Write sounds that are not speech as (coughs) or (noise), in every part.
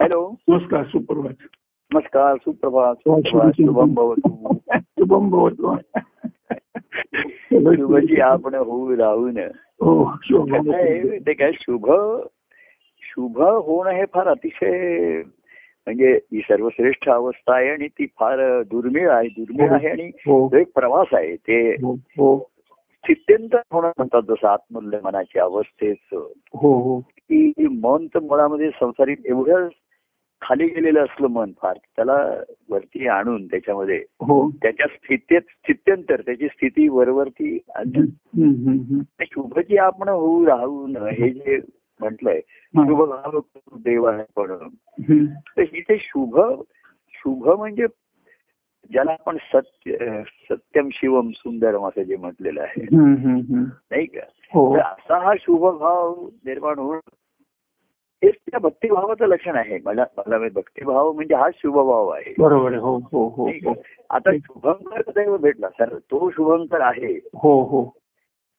Hello. नमस्कार सुप्रभात। नमस्कार सुप्रभात सुप्रभात शुभम भवतु। शुभम भवतु। (laughs) शुभजी आपण होऊ राहून हो ते काय शुभ शुभ होणं हे फार अतिशय म्हणजे ही सर्वश्रेष्ठ अवस्था आहे आणि ती फार दुर्मिळ आहे दुर्मिळ आहे आणि एक प्रवास आहे ते स्थित्यंत होणं म्हणतात जसं आत्मूल्य मनाची अवस्थेच की मन तर मुळामध्ये संसारिक एवढं खाली गेलेलं असलं मन फार त्याला वरती आणून त्याच्यामध्ये हो. त्याच्या स्थितीत स्थित्यंतर त्याची स्थिती वरवरती शुभची आपण होऊ राहून हे जे म्हटलंय. शुभ भाव देव आहे पण. तर इथे शुभ शुभ म्हणजे ज्याला आपण सत्य सत्यम शिवम सुंदरम असं जे म्हटलेलं आहे. नाही का? हो. असा हा शुभ भाव निर्माण होऊन हेच त्या भक्तिभावाचं लक्षण आहे. मला मला भक्तिभाव म्हणजे हा शुभभाव आहे. बरोबर हो हो हो हो? आता शुभंकर दैव भेटला सर तो शुभंकर आहे. हो हो.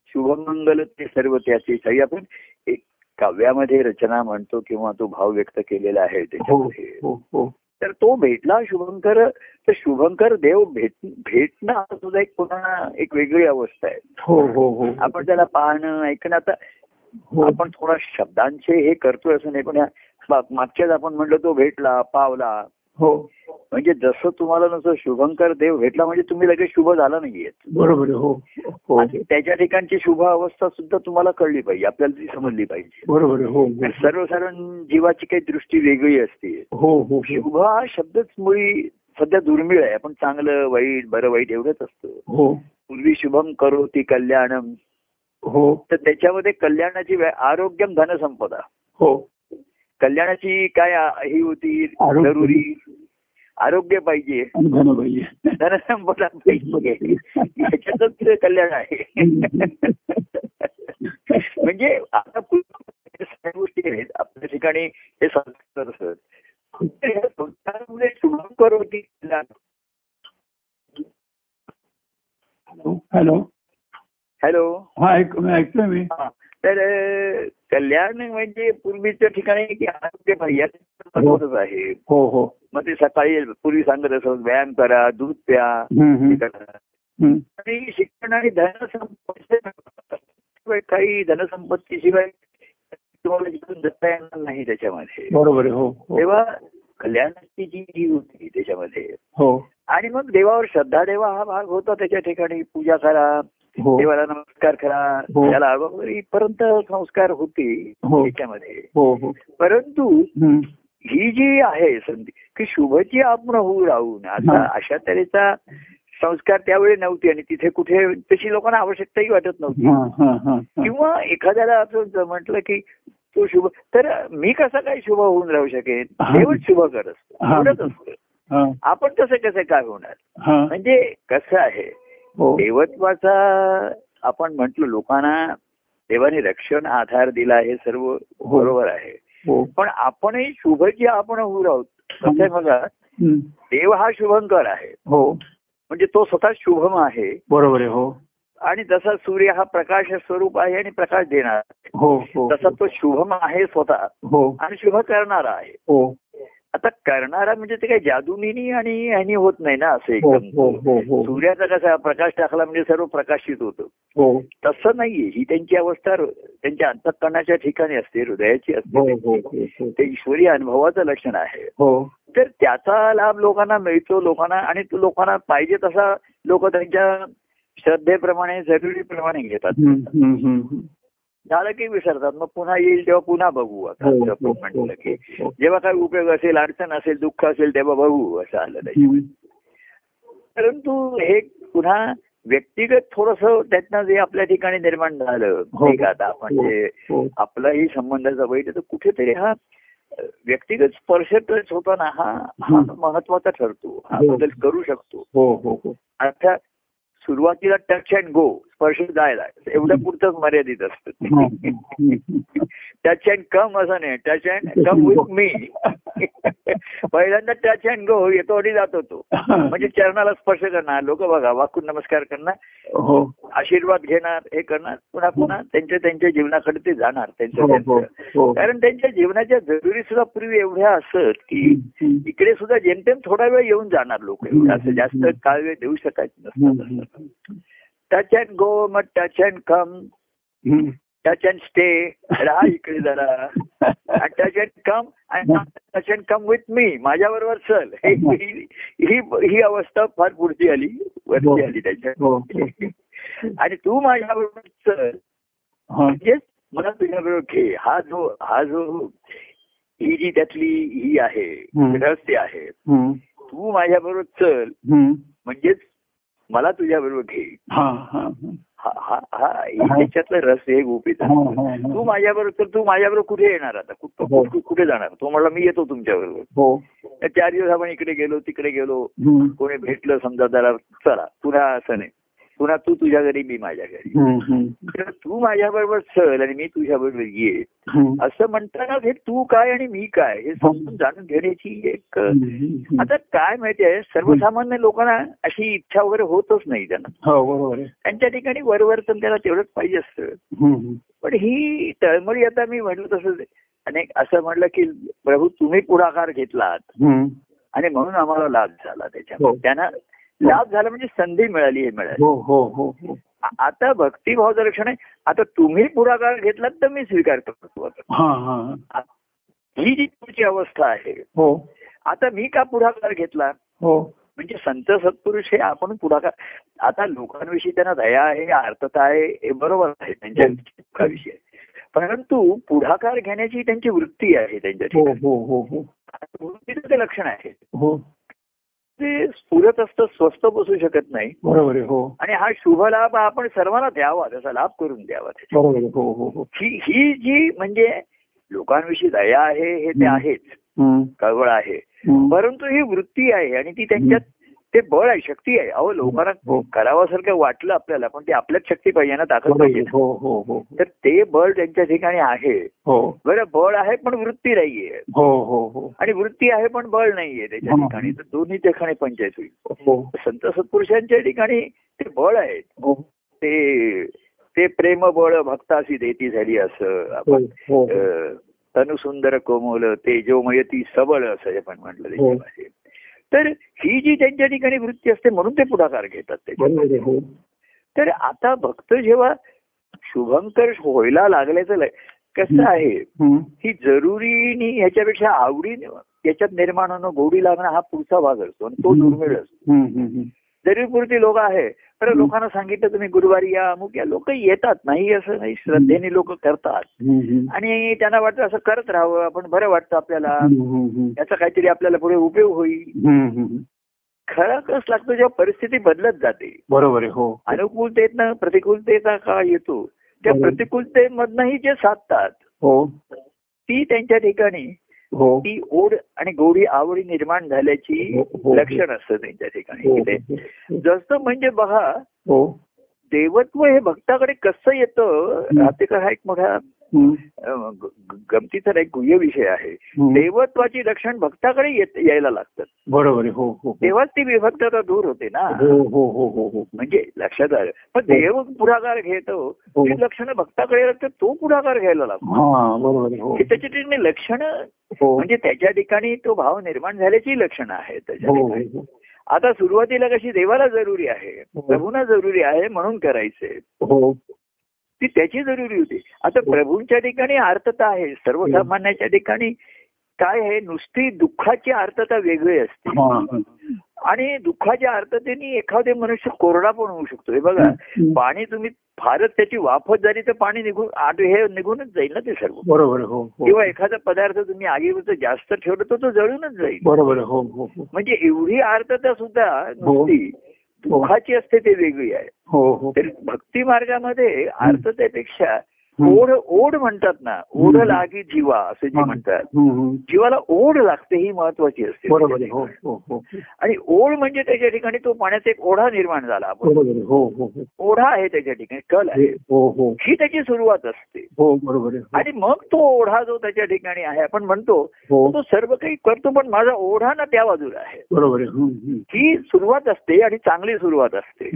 शुभमंगल ते सर्व त्याची काही आपण एक काव्यामध्ये रचना म्हणतो किंवा तो भाव व्यक्त केलेला आहे हो त्याच्यामध्ये. हो हो. तर तो भेटला शुभंकर तर शुभंकर देव भेट भेटणं सुद्धा एक पुन्हा एक वेगळी अवस्था आहे. हो हो हो. आपण त्याला पाहणं ऐकणं. आता आपण थोडा शब्दांचे हे करतोय असं नाही पण मागच्याच आपण म्हटलं तो भेटला पावला. हो. म्हणजे जसं तुम्हाला नसं शुभंकर देव भेटला म्हणजे तुम्ही लगेच शुभ झाला नाहीये बरोबर हो. हो आणि त्याच्या ठिकाणची शुभ अवस्था सुद्धा तुम्हाला कळली पाहिजे आपल्याला ती समजली पाहिजे. बरोबर हो हो. सर्वसाधारण जीवाची काही दृष्टी वेगळी असते. हो हो हो. शुभ हा शब्दच मुळी सध्या दुर्मिळ आहे. आपण चांगलं वाईट बरं वाईट एवढंच असतं. हो. पूर्वी शुभम करो ती कल्याणम. हो. तर त्याच्यामध्ये कल्याणाची आरोग्यम धनसंपदा हो. कल्याणाची काय ही होती. जरुरी. आरोग्य पाहिजे. धनसंपदा पाहिजे. याच्यातच कल्याण आहे. म्हणजे आता गोष्टी आहेत. आपल्या ठिकाणी हे संस्कार असत संस्कारामध्ये शुभंकर होती. Hello hello. हॅलो. हा ऐकतोय मी. हा. तर कल्याण म्हणजे पूर्वीच्या ठिकाणी की आरोग्य पाहिजे याचं महत्वच आहे. हो हो. मग ते सकाळी पूर्वी सांगत असत व्यायाम करा दूध प्या हे. आणि शिक्षण आणि धनसंपत्ती काही धनसंपत्तीशिवाय तुम्हाला जीवन जगता येणार नाही त्याच्यामध्ये. बरोबर हो हो. तेव्हा कल्याणाची जी जी होती त्याच्यामध्ये. हो. आणि मग देवावर श्रद्धा देवा हा भाग होता त्याच्या ठिकाणी पूजा करा हो देवाला नमस्कार करा हो. त्याला इथपर्यंत संस्कार होते हो. त्याच्यामध्ये हो हो परंतु. ही जी आहे संधी की शुभची आपण होऊ राहून आता हा. अशा तऱ्हेचा संस्कार त्यावेळी नव्हते आणि तिथे कुठे तशी लोकांना आवश्यकताही वाटत नव्हती हा, हा, हा, हा. किंवा एखाद्याला असं म्हटलं की तो शुभ तर मी कसा काय शुभ होऊन राहू शकेन हा. देवच शुभ करत असतो हा. हा, आपण कसं कसं काय होणार हा. म्हणजे कसं आहे हो देवत्वाचा आपण म्हंटल लोकांना देवाने रक्षण आधार दिला हे सर्व बरोबर आहे. हो. पण आपणही शुभची आपण होऊ आहोत. कसं आहे बघा. देव हा शुभंकर आहे. हो. म्हणजे तो स्वतः शुभम आहे. बरोबर आहे हो. आणि जसा सूर्य हा प्रकाश स्वरूप आहे आणि प्रकाश देणार आहे. हो हो. तसा तो शुभम आहे स्वतः. हो. आणि शुभ करणारा आहे. हो. आता करणारा म्हणजे ते काही जादूनी आणि ह्यानी होत नाही ना असं हो एकदम. हो हो सूर्याचा कसा प्रकाश टाकला म्हणजे सर्व प्रकाशित होतं. तसं नाहीये. ही त्यांची अवस्था त्यांच्या अंतकरणाच्या ठिकाणी असते हृदयाची असते. ते ईश्वरी अनुभवाचं लक्षण आहे. हो. तर त्याचा लाभ लोकांना मिळतो लोकांना आणि तो लोकांना पाहिजे तसा लोक त्यांच्या श्रद्धेप्रमाणे जरुरीप्रमाणे घेतात. झालं की विसरतात मग पुन्हा येईल तेव्हा पुन्हा बघू आता हो, असं हो, हो, म्हटलं की. जेव्हा काही उपयोग असेल अडचण असेल दुःख असेल तेव्हा बघू असं आलं. हम्म. परंतु हे पुन्हा व्यक्तिगत थोडस त्यातनं जे आपल्या ठिकाणी निर्माण झालं हो. नाही का आता आपण जे हो आपलाही संबंधाचा आहे, तर कुठेतरी हा व्यक्तिगत स्पर्श टच होताना हा हा. महत्त्वाचा ठरतो हा. बदल करू शकतो अर्थात सुरुवातीला टच अँड गो स्पर्श जायला. एवढ्या पुरतच मर्यादित असतं. टच अँड कम असं नाही. Touch and come with me पहिल्यांदा टच अँड गो येतो आणि जातो तो म्हणजे चरणाला स्पर्श करणार. लोक बघा वाकून नमस्कार करणार. हो. आशीर्वाद घेणार हे करणार. पुन्हा पुन्हा त्यांच्या त्यांच्या जीवनाकडे ते जाणार. त्यांचं हो हो कारण त्यांच्या जीवनाच्या जरुरी सुद्धा पूर्वी एवढ्या असत की इकडे सुद्धा जेमतेम थोडा वेळ येऊन जाणार लोक. हम्म. असं जास्त काळ वेळ देऊ शकायचं हम्म, नसतं टच अँड गो मग touch and come. Touch and stay राहा इकडे जरा. (laughs) Touch and come touch and come with me माझ्या बरोबर चल. हे- (laughs) ही ही- ही अवस्था फार पुढची आली. वरती आली त्याच्या. हो. हो (laughs) आणि तू माझ्या बरोबर चल. हा. म्हणजे मला तुझ्या बरोबर घे. हा जो हा जो ही जी त्यातली ही आहे. रहस्य आहे. तू माझ्या बरोबर चल. म्हणजेच मला तुझ्या बरोबर घे. हा हा हा. हा हा हे त्याच्यातलं रस हे हा. तू माझ्या बरोबर तू माझ्या बरोबर कुठे येणार आता? कुठं हो. कुठं- जाणार? तो म्हणला मी येतो तुमच्या बरोबर. हो. चार दिवस आपण इकडे गेलो तिकडे गेलो. कोणी भेटलं समजा जरा चला. पुन्हा असं नाही. पुन्हा तू तुझ्या घरी मी माझ्या घरी तर तू माझ्या बरोबर चल आणि मी तुझ्या बरोबर ये. असं म्हणताना हे तू काय आणि मी काय हे समजून जाणून घेण्याची एक. आता काय माहितीये सर्वसामान्य लोकांना अशी इच्छा वगैरे होतच नाही त्यांना हो त्यांच्या ठिकाणी वरवर्तन त्याला तेवढंच पाहिजे असतं. पण ही तळमळी आता मी म्हटलं तसं अनेक असं म्हटलं की प्रभू तुम्ही पुढाकार घेतलात. आणि म्हणून आम्हाला लाभ झाला हो. त्याच्यामध्ये त्यांना लाभ झाला म्हणजे संधी मिळाली हे मिळाली. हो हो हो हो. आता भक्तिभाव दर्शन आहे. आता तुम्ही पुढाकार घेतलात तर मी स्वीकार करतो आता. हा. हा ही जी तुमची अवस्था आहे. हो. आता मी का पुढाकार घेतला? हो. म्हणजे संत सत्पुरुष हे आपण पुढाकार आता लोकांविषयी त्यांना दया आहे अर्थता आहे हे बरोबर आहे. त्यांच्या हो. दुःखाविषयी. परंतु पुढाकार घेण्याची त्यांची वृत्ती आहे त्यांच्या हो ठिकाणी. वृत्तीचं ते लक्षण आहे. ते स्फुरत असतं स्वस्त बसू शकत नाही. बरोबर आहे हो. आणि हा शुभ लाभ आपण सर्वांना द्यावा त्याचा लाभ करून द्यावा त्याचा. बरोबर आहे हो हो हो. ही ही जी म्हणजे लोकांविषयी दया आहे हे ते. आहेच. कळवळ आहे. परंतु ही वृत्ती आहे आणि ती त्यांच्यात ते बळ आहे शक्ती आहे. अहो लोकांना हो करावासारखं वाटलं आपल्याला पण ते आपल्याच शक्ती पाहिजे ना ताकद बरोबर पाहिजे. हो हो हो. तर ते बळ त्यांच्या ठिकाणी आहे हो. बरं बळ आहे पण वृत्ती नाहीये. हो हो हो. आणि वृत्ती आहे पण बळ नाहीये त्याच्या हा. ठिकाणी. तर दोन्ही ठिकाणी पंचायत होईल. हो संत सत्पुरुषांच्या ठिकाणी ते बळ आहेत हो. ते ते प्रेम बळ भक्तासी देती झाली असं. हो आपण हो तनुसुंदर कोमल तेजोमय ती सबळ असं आपण म्हटलं हो. तर ही जी त्यांच्या ठिकाणी वृत्ती असते म्हणून ते पुढाकार घेतात त्याच्या हो. तर आता भक्त जेव्हा शुभंकर व्हायला लागल्याचं कसं आहे? ही जरुरीनी ह्याच्यापेक्षा आवडी याच्यात निर्माण होणं गोडी लागणं हा पुढचा भाग असतो आणि तो दुर्मिळ असतो. जरीपुरती लोक आहे. तर लोकांना सांगितलं तुम्ही गुरुवारी या अमुक या लोक येतात. नाही असं नाही श्रद्धेने लोक करतात. आणि त्यांना वाटतं असं करत राहावं आपण बरं वाटतं आपल्याला. याचा काहीतरी आपल्याला पुढे उपयोग होईल. हम्म, हम्म. खरं कस लागतो जेव्हा परिस्थिती बदलत जाते. बरोबर आहे हो. अनुकूलतेतनं प्रतिकूलतेचा काळ येतो. त्या. प्रतिकूलतेमधनंही जे साधतात हो. ती त्यांच्या ठिकाणी ती ओढ आणि गोडी आवडी निर्माण झाल्याची हो, हो. लक्षण असतं त्यांच्या ठिकाणी हो हो, जसं म्हणजे बघा हो. देवत्व हे भक्ताकडे कसं येतं राहतेकर हा एक मोठा गमतीचा एक गुह्य विषय आहे. देवत्वाची लक्षण भक्ताकडे यायला लागतात. बरोबर हो हो हो. तेव्हाच ती विभक्तता दूर होते ना. हो हो हो हो हो. म्हणजे लक्षात आलं. पण देव पुढाकार घेतो. ती लक्षणं भक्ताकडे तो पुढाकार घ्यायला लागतो. हा हो. हे त्याच्या ठिकाणी लक्षणं म्हणजे त्याच्या ठिकाणी तो भाव निर्माण झाल्याची लक्षणं आहेत त्याच्या ठिकाणी. आता सुरुवातीला कशी देवाला जरुरी आहे. प्रभूंना जरुरी आहे म्हणून करायचे. हो. ती त्याची जरुरी होती. आता प्रभूंच्या ठिकाणी आर्तता आहे सर्वसामान्याच्या ठिकाणी काय आहे नुसती दुःखाची आर्तता वेगळी असते. हा. आणि दुःखाच्या आर्ततेने एखादे मनुष्य कोरडा पण होऊ शकतो. हे बघा. पाणी तुम्ही फारच त्याची वाफत झाली तर पाणी निघून आड हे निघूनच जाईल ना ते सर्व. बरोबर हो हो. किंवा एखादा पदार्थ तुम्ही आगीवर जास्त ठेवलं तर तो जळूनच जाईल. बरोबर हो हो हो. म्हणजे एवढी आर्तता सुद्धा नुसती दुःखाची असते ते वेगळी आहे हो हो तर भक्ती मार्गामध्ये हम्म. ओढ ओढ म्हणतात ना ओढ. लागी जीवा असं जे. म्हणतात. जीवाला ओढ लागते ही महत्वाची असते. हो हो हो. आणि ओढ म्हणजे त्याच्या ठिकाणी तो पाण्याचा एक ओढा निर्माण झाला आपण. ओढा आहे त्याच्या ठिकाणी कल आहे. हो त्याची सुरुवात असते. हो आणि मग तो ओढा जो त्याच्या ठिकाणी आहे आपण म्हणतो तो सर्व काही करतो पण माझा ओढा ना त्या बाजूला आहे. बरोबर. ही सुरुवात असते आणि चांगली सुरुवात असते.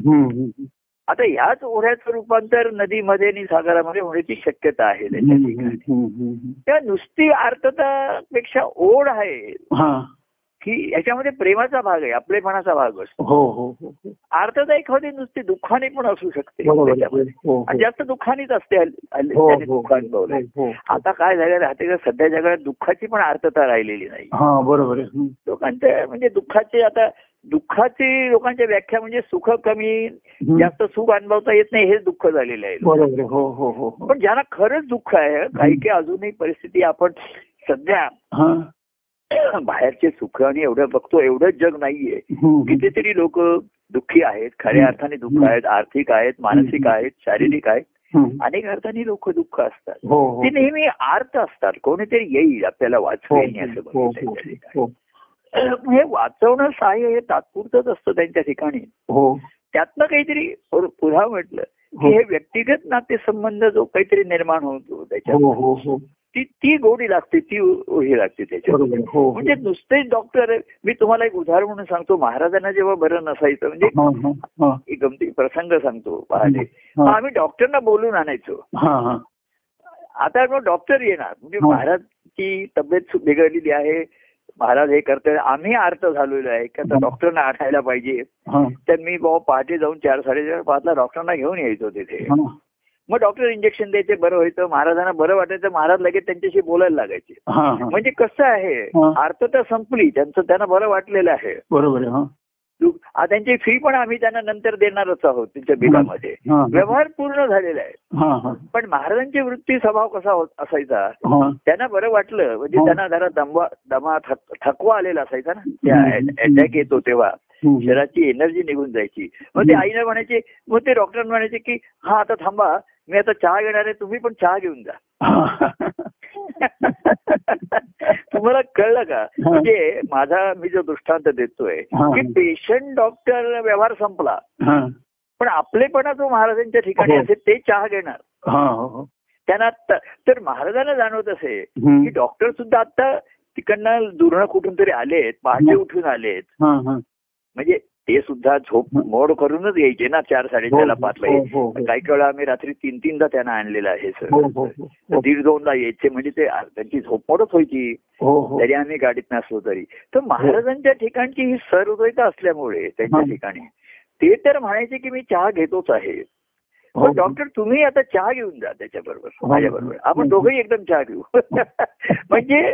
आता ह्याच ओढ्याचं रूपांतर नदीमध्ये आणि सागरामध्ये होण्याची शक्यता आहे. त्या नुसती आर्ततापेक्षा ओढ आहे. हा. की याच्यामध्ये प्रेमाचा भाग आहे आपलेपणाचा भाग असतो. हो हो हो हो. आर्तता एखादी नुसती दुःखाने पण असू शकते आणि जास्त दुःखानेच असते. आता काय झालेलं राहते का सध्या जगात दुःखाची पण आर्तता राहिलेली नाही. बरोबर. लोकांच्या म्हणजे दुःखाचे आता दुःखाची लोकांच्या व्याख्या म्हणजे सुख कमी. जास्त सुख अनुभवता येत नाही हेच दुःख झालेलं आहे. पण ज्यांना खरंच दुःख आहे काही काही अजूनही परिस्थिती आपण सध्या (coughs) बाहेरचे सुख आणि एवढं बघतो एवढंच जग नाहीये. हम्म. कितीतरी लोक दुःखी आहेत खऱ्या अर्थाने दुःख आहेत आर्थिक आहेत मानसिक आहेत शारीरिक आहेत. अनेक अर्थाने लोक दुःख असतात. हो हो. ते नेहमी आर्त असतात. कोणीतरी येईल आपल्याला हो वाचवेल असं हो हो. हो हे. वाचवणं सहाय्य हे तात्पुरतच असतं त्यांच्या ठिकाणी. हो. त्यातनं काहीतरी पुन्हा म्हटलं की हो. हे व्यक्तिगत नातेसंबंध जो काहीतरी निर्माण होतो त्याच्यात. हो हो हो. ती ती गोडी लागते ती ओढी लागते बरोबर आहे. हो. म्हणजे नुसतेच डॉक्टर मी तुम्हाला एक उदाहरण म्हणून सांगतो. महाराजांना जेव्हा बरं नसायचं म्हणजे हा हा हा. एक गमती प्रसंग सांगतो पहाटे. हा. आम्ही डॉक्टरना बोलून आणायचो. हा हा. आता डॉक्टर येणार. म्हणजे हो. महाराजची तब्येत बिघडलेली आहे. महाराज हे करतात आम्ही अर्थ झालेलो आहे की आता हो. डॉक्टरना आणायला पाहिजे. हा. तर मी बाबा पहाटे जाऊन चार साडेचार पाचला डॉक्टरना घेऊन यायचो तिथे. हा. मग डॉक्टर इंजेक्शन द्यायचे बरं व्हायचं. महाराजांना बरं वाटायचं महाराज लगेच त्यांच्याशी बोलायला लागायचे. म्हणजे कसं आहे. आर्थता संपली त्यांचं त्यांना बरं वाटलेलं आहे. बरोबर हा. त्यांची फी पण आम्ही त्यांना नंतर देणारच आहोत त्यांच्या बिलामध्ये. व्यवहार पूर्ण झालेला आहे. पण महाराजांची वृत्ती स्वभाव कसा होत असायचा? त्यांना बरं वाटलं म्हणजे. त्यांना जरा दमवा दमा थक- थकवा आलेला असायचा ना. त्या. अटॅक येतो तेव्हा. शरीराची एनर्जी निघून जायची. मग ते आईला म्हणायचे मग ते डॉक्टर म्हणायचे की हा आता थांबा. मी आता चहा घेणार आहे तुम्ही पण चहा घेऊन जा. (laughs) तुम्हाला कळलं का? म्हणजे माझा मी जो दृष्टांत देतोय. की पेशंट डॉक्टर व्यवहार संपला. पण आपलेपणा जो महाराजांच्या ठिकाणी हो. असेल ते चहा घेणार. हा हो त्यांना तर महाराजांना जाणवत असे. की डॉक्टर सुद्धा आता तिकडनं दुरण कुठून तरी आलेत पहाटे. उठून आलेत. म्हणजे ते सुद्धा झोप मोड करूनच यायचे ना चार साडेचारला पाचला हो, यायचे. हो, हो. काही वेळा आम्ही रात्री तीन तीनदा त्यांना आणलेलं आहे सर. दीड दोनदा यायचे म्हणजे ते त्यांची झोप मोडच व्हायची तरी आम्ही गाडीत नसलो तरी तर महाराजांच्या ठिकाणची ही सहृदयता असल्यामुळे त्यांच्या. ठिकाणी ते तर म्हणायचे की मी चहा घेतोच आहे हो. पण डॉक्टर तुम्ही आता चहा घेऊन जा त्याच्याबरोबर. माझ्याबरोबर आपण. दोघंही एकदम चहा घेऊ (laughs) म्हणजे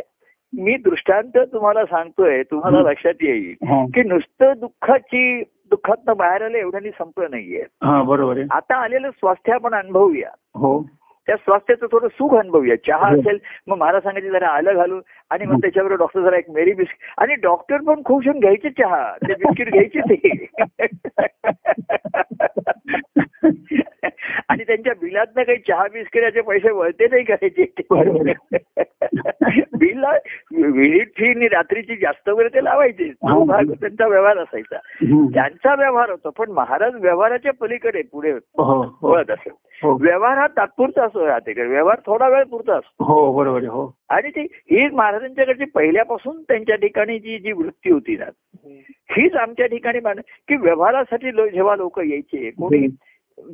मी दृष्टांत तुम्हाला सांगतोय तुम्हाला. लक्षात येईल. की नुसतं दुःखाची दुःखातनं बाहेर आलं एवढ्यानी संपलं नाहीये हा बरोबर आता आलेलं स्वास्थ्य आपण अनुभवूया हो त्या स्वास्थ्याचं थोडं सुख अनुभवूया चहा हो. असेल मग महाराज सांगायचे जरा आलं घालून आणि मग. त्याच्याबरोबर डॉक्टर जरा एक मेरी बिस्किट आणि डॉक्टर पण खुश होऊन घ्यायचे चहा ते बिस्किट घ्यायचे ते (laughs) आणि त्यांच्या बिलात काही चहा बिस्किटाचे पैसे वळते नाही करायचे. बिलला विहित फी आणि रात्रीची जास्त वगैरे ते लावायचे. हा. भाग त्यांचा व्यवहार असायचा. त्यांचा व्यवहार होता पण महाराज व्यवहाराच्या पलीकडे पुढे हो हो. वळत असत व्यवहार हा तात्पुरता असतो राहते व्यवहार थोडा वेळ पुरता असतो. हो बरोबर हो. आणि ती ही महाराजांच्याकडची पहिल्यापासून त्यांच्या ठिकाणी जी जी वृत्ती होती ना हीच आमच्या ठिकाणी मान की व्यवहारासाठी लो- जेव्हा लोक यायचे कोणी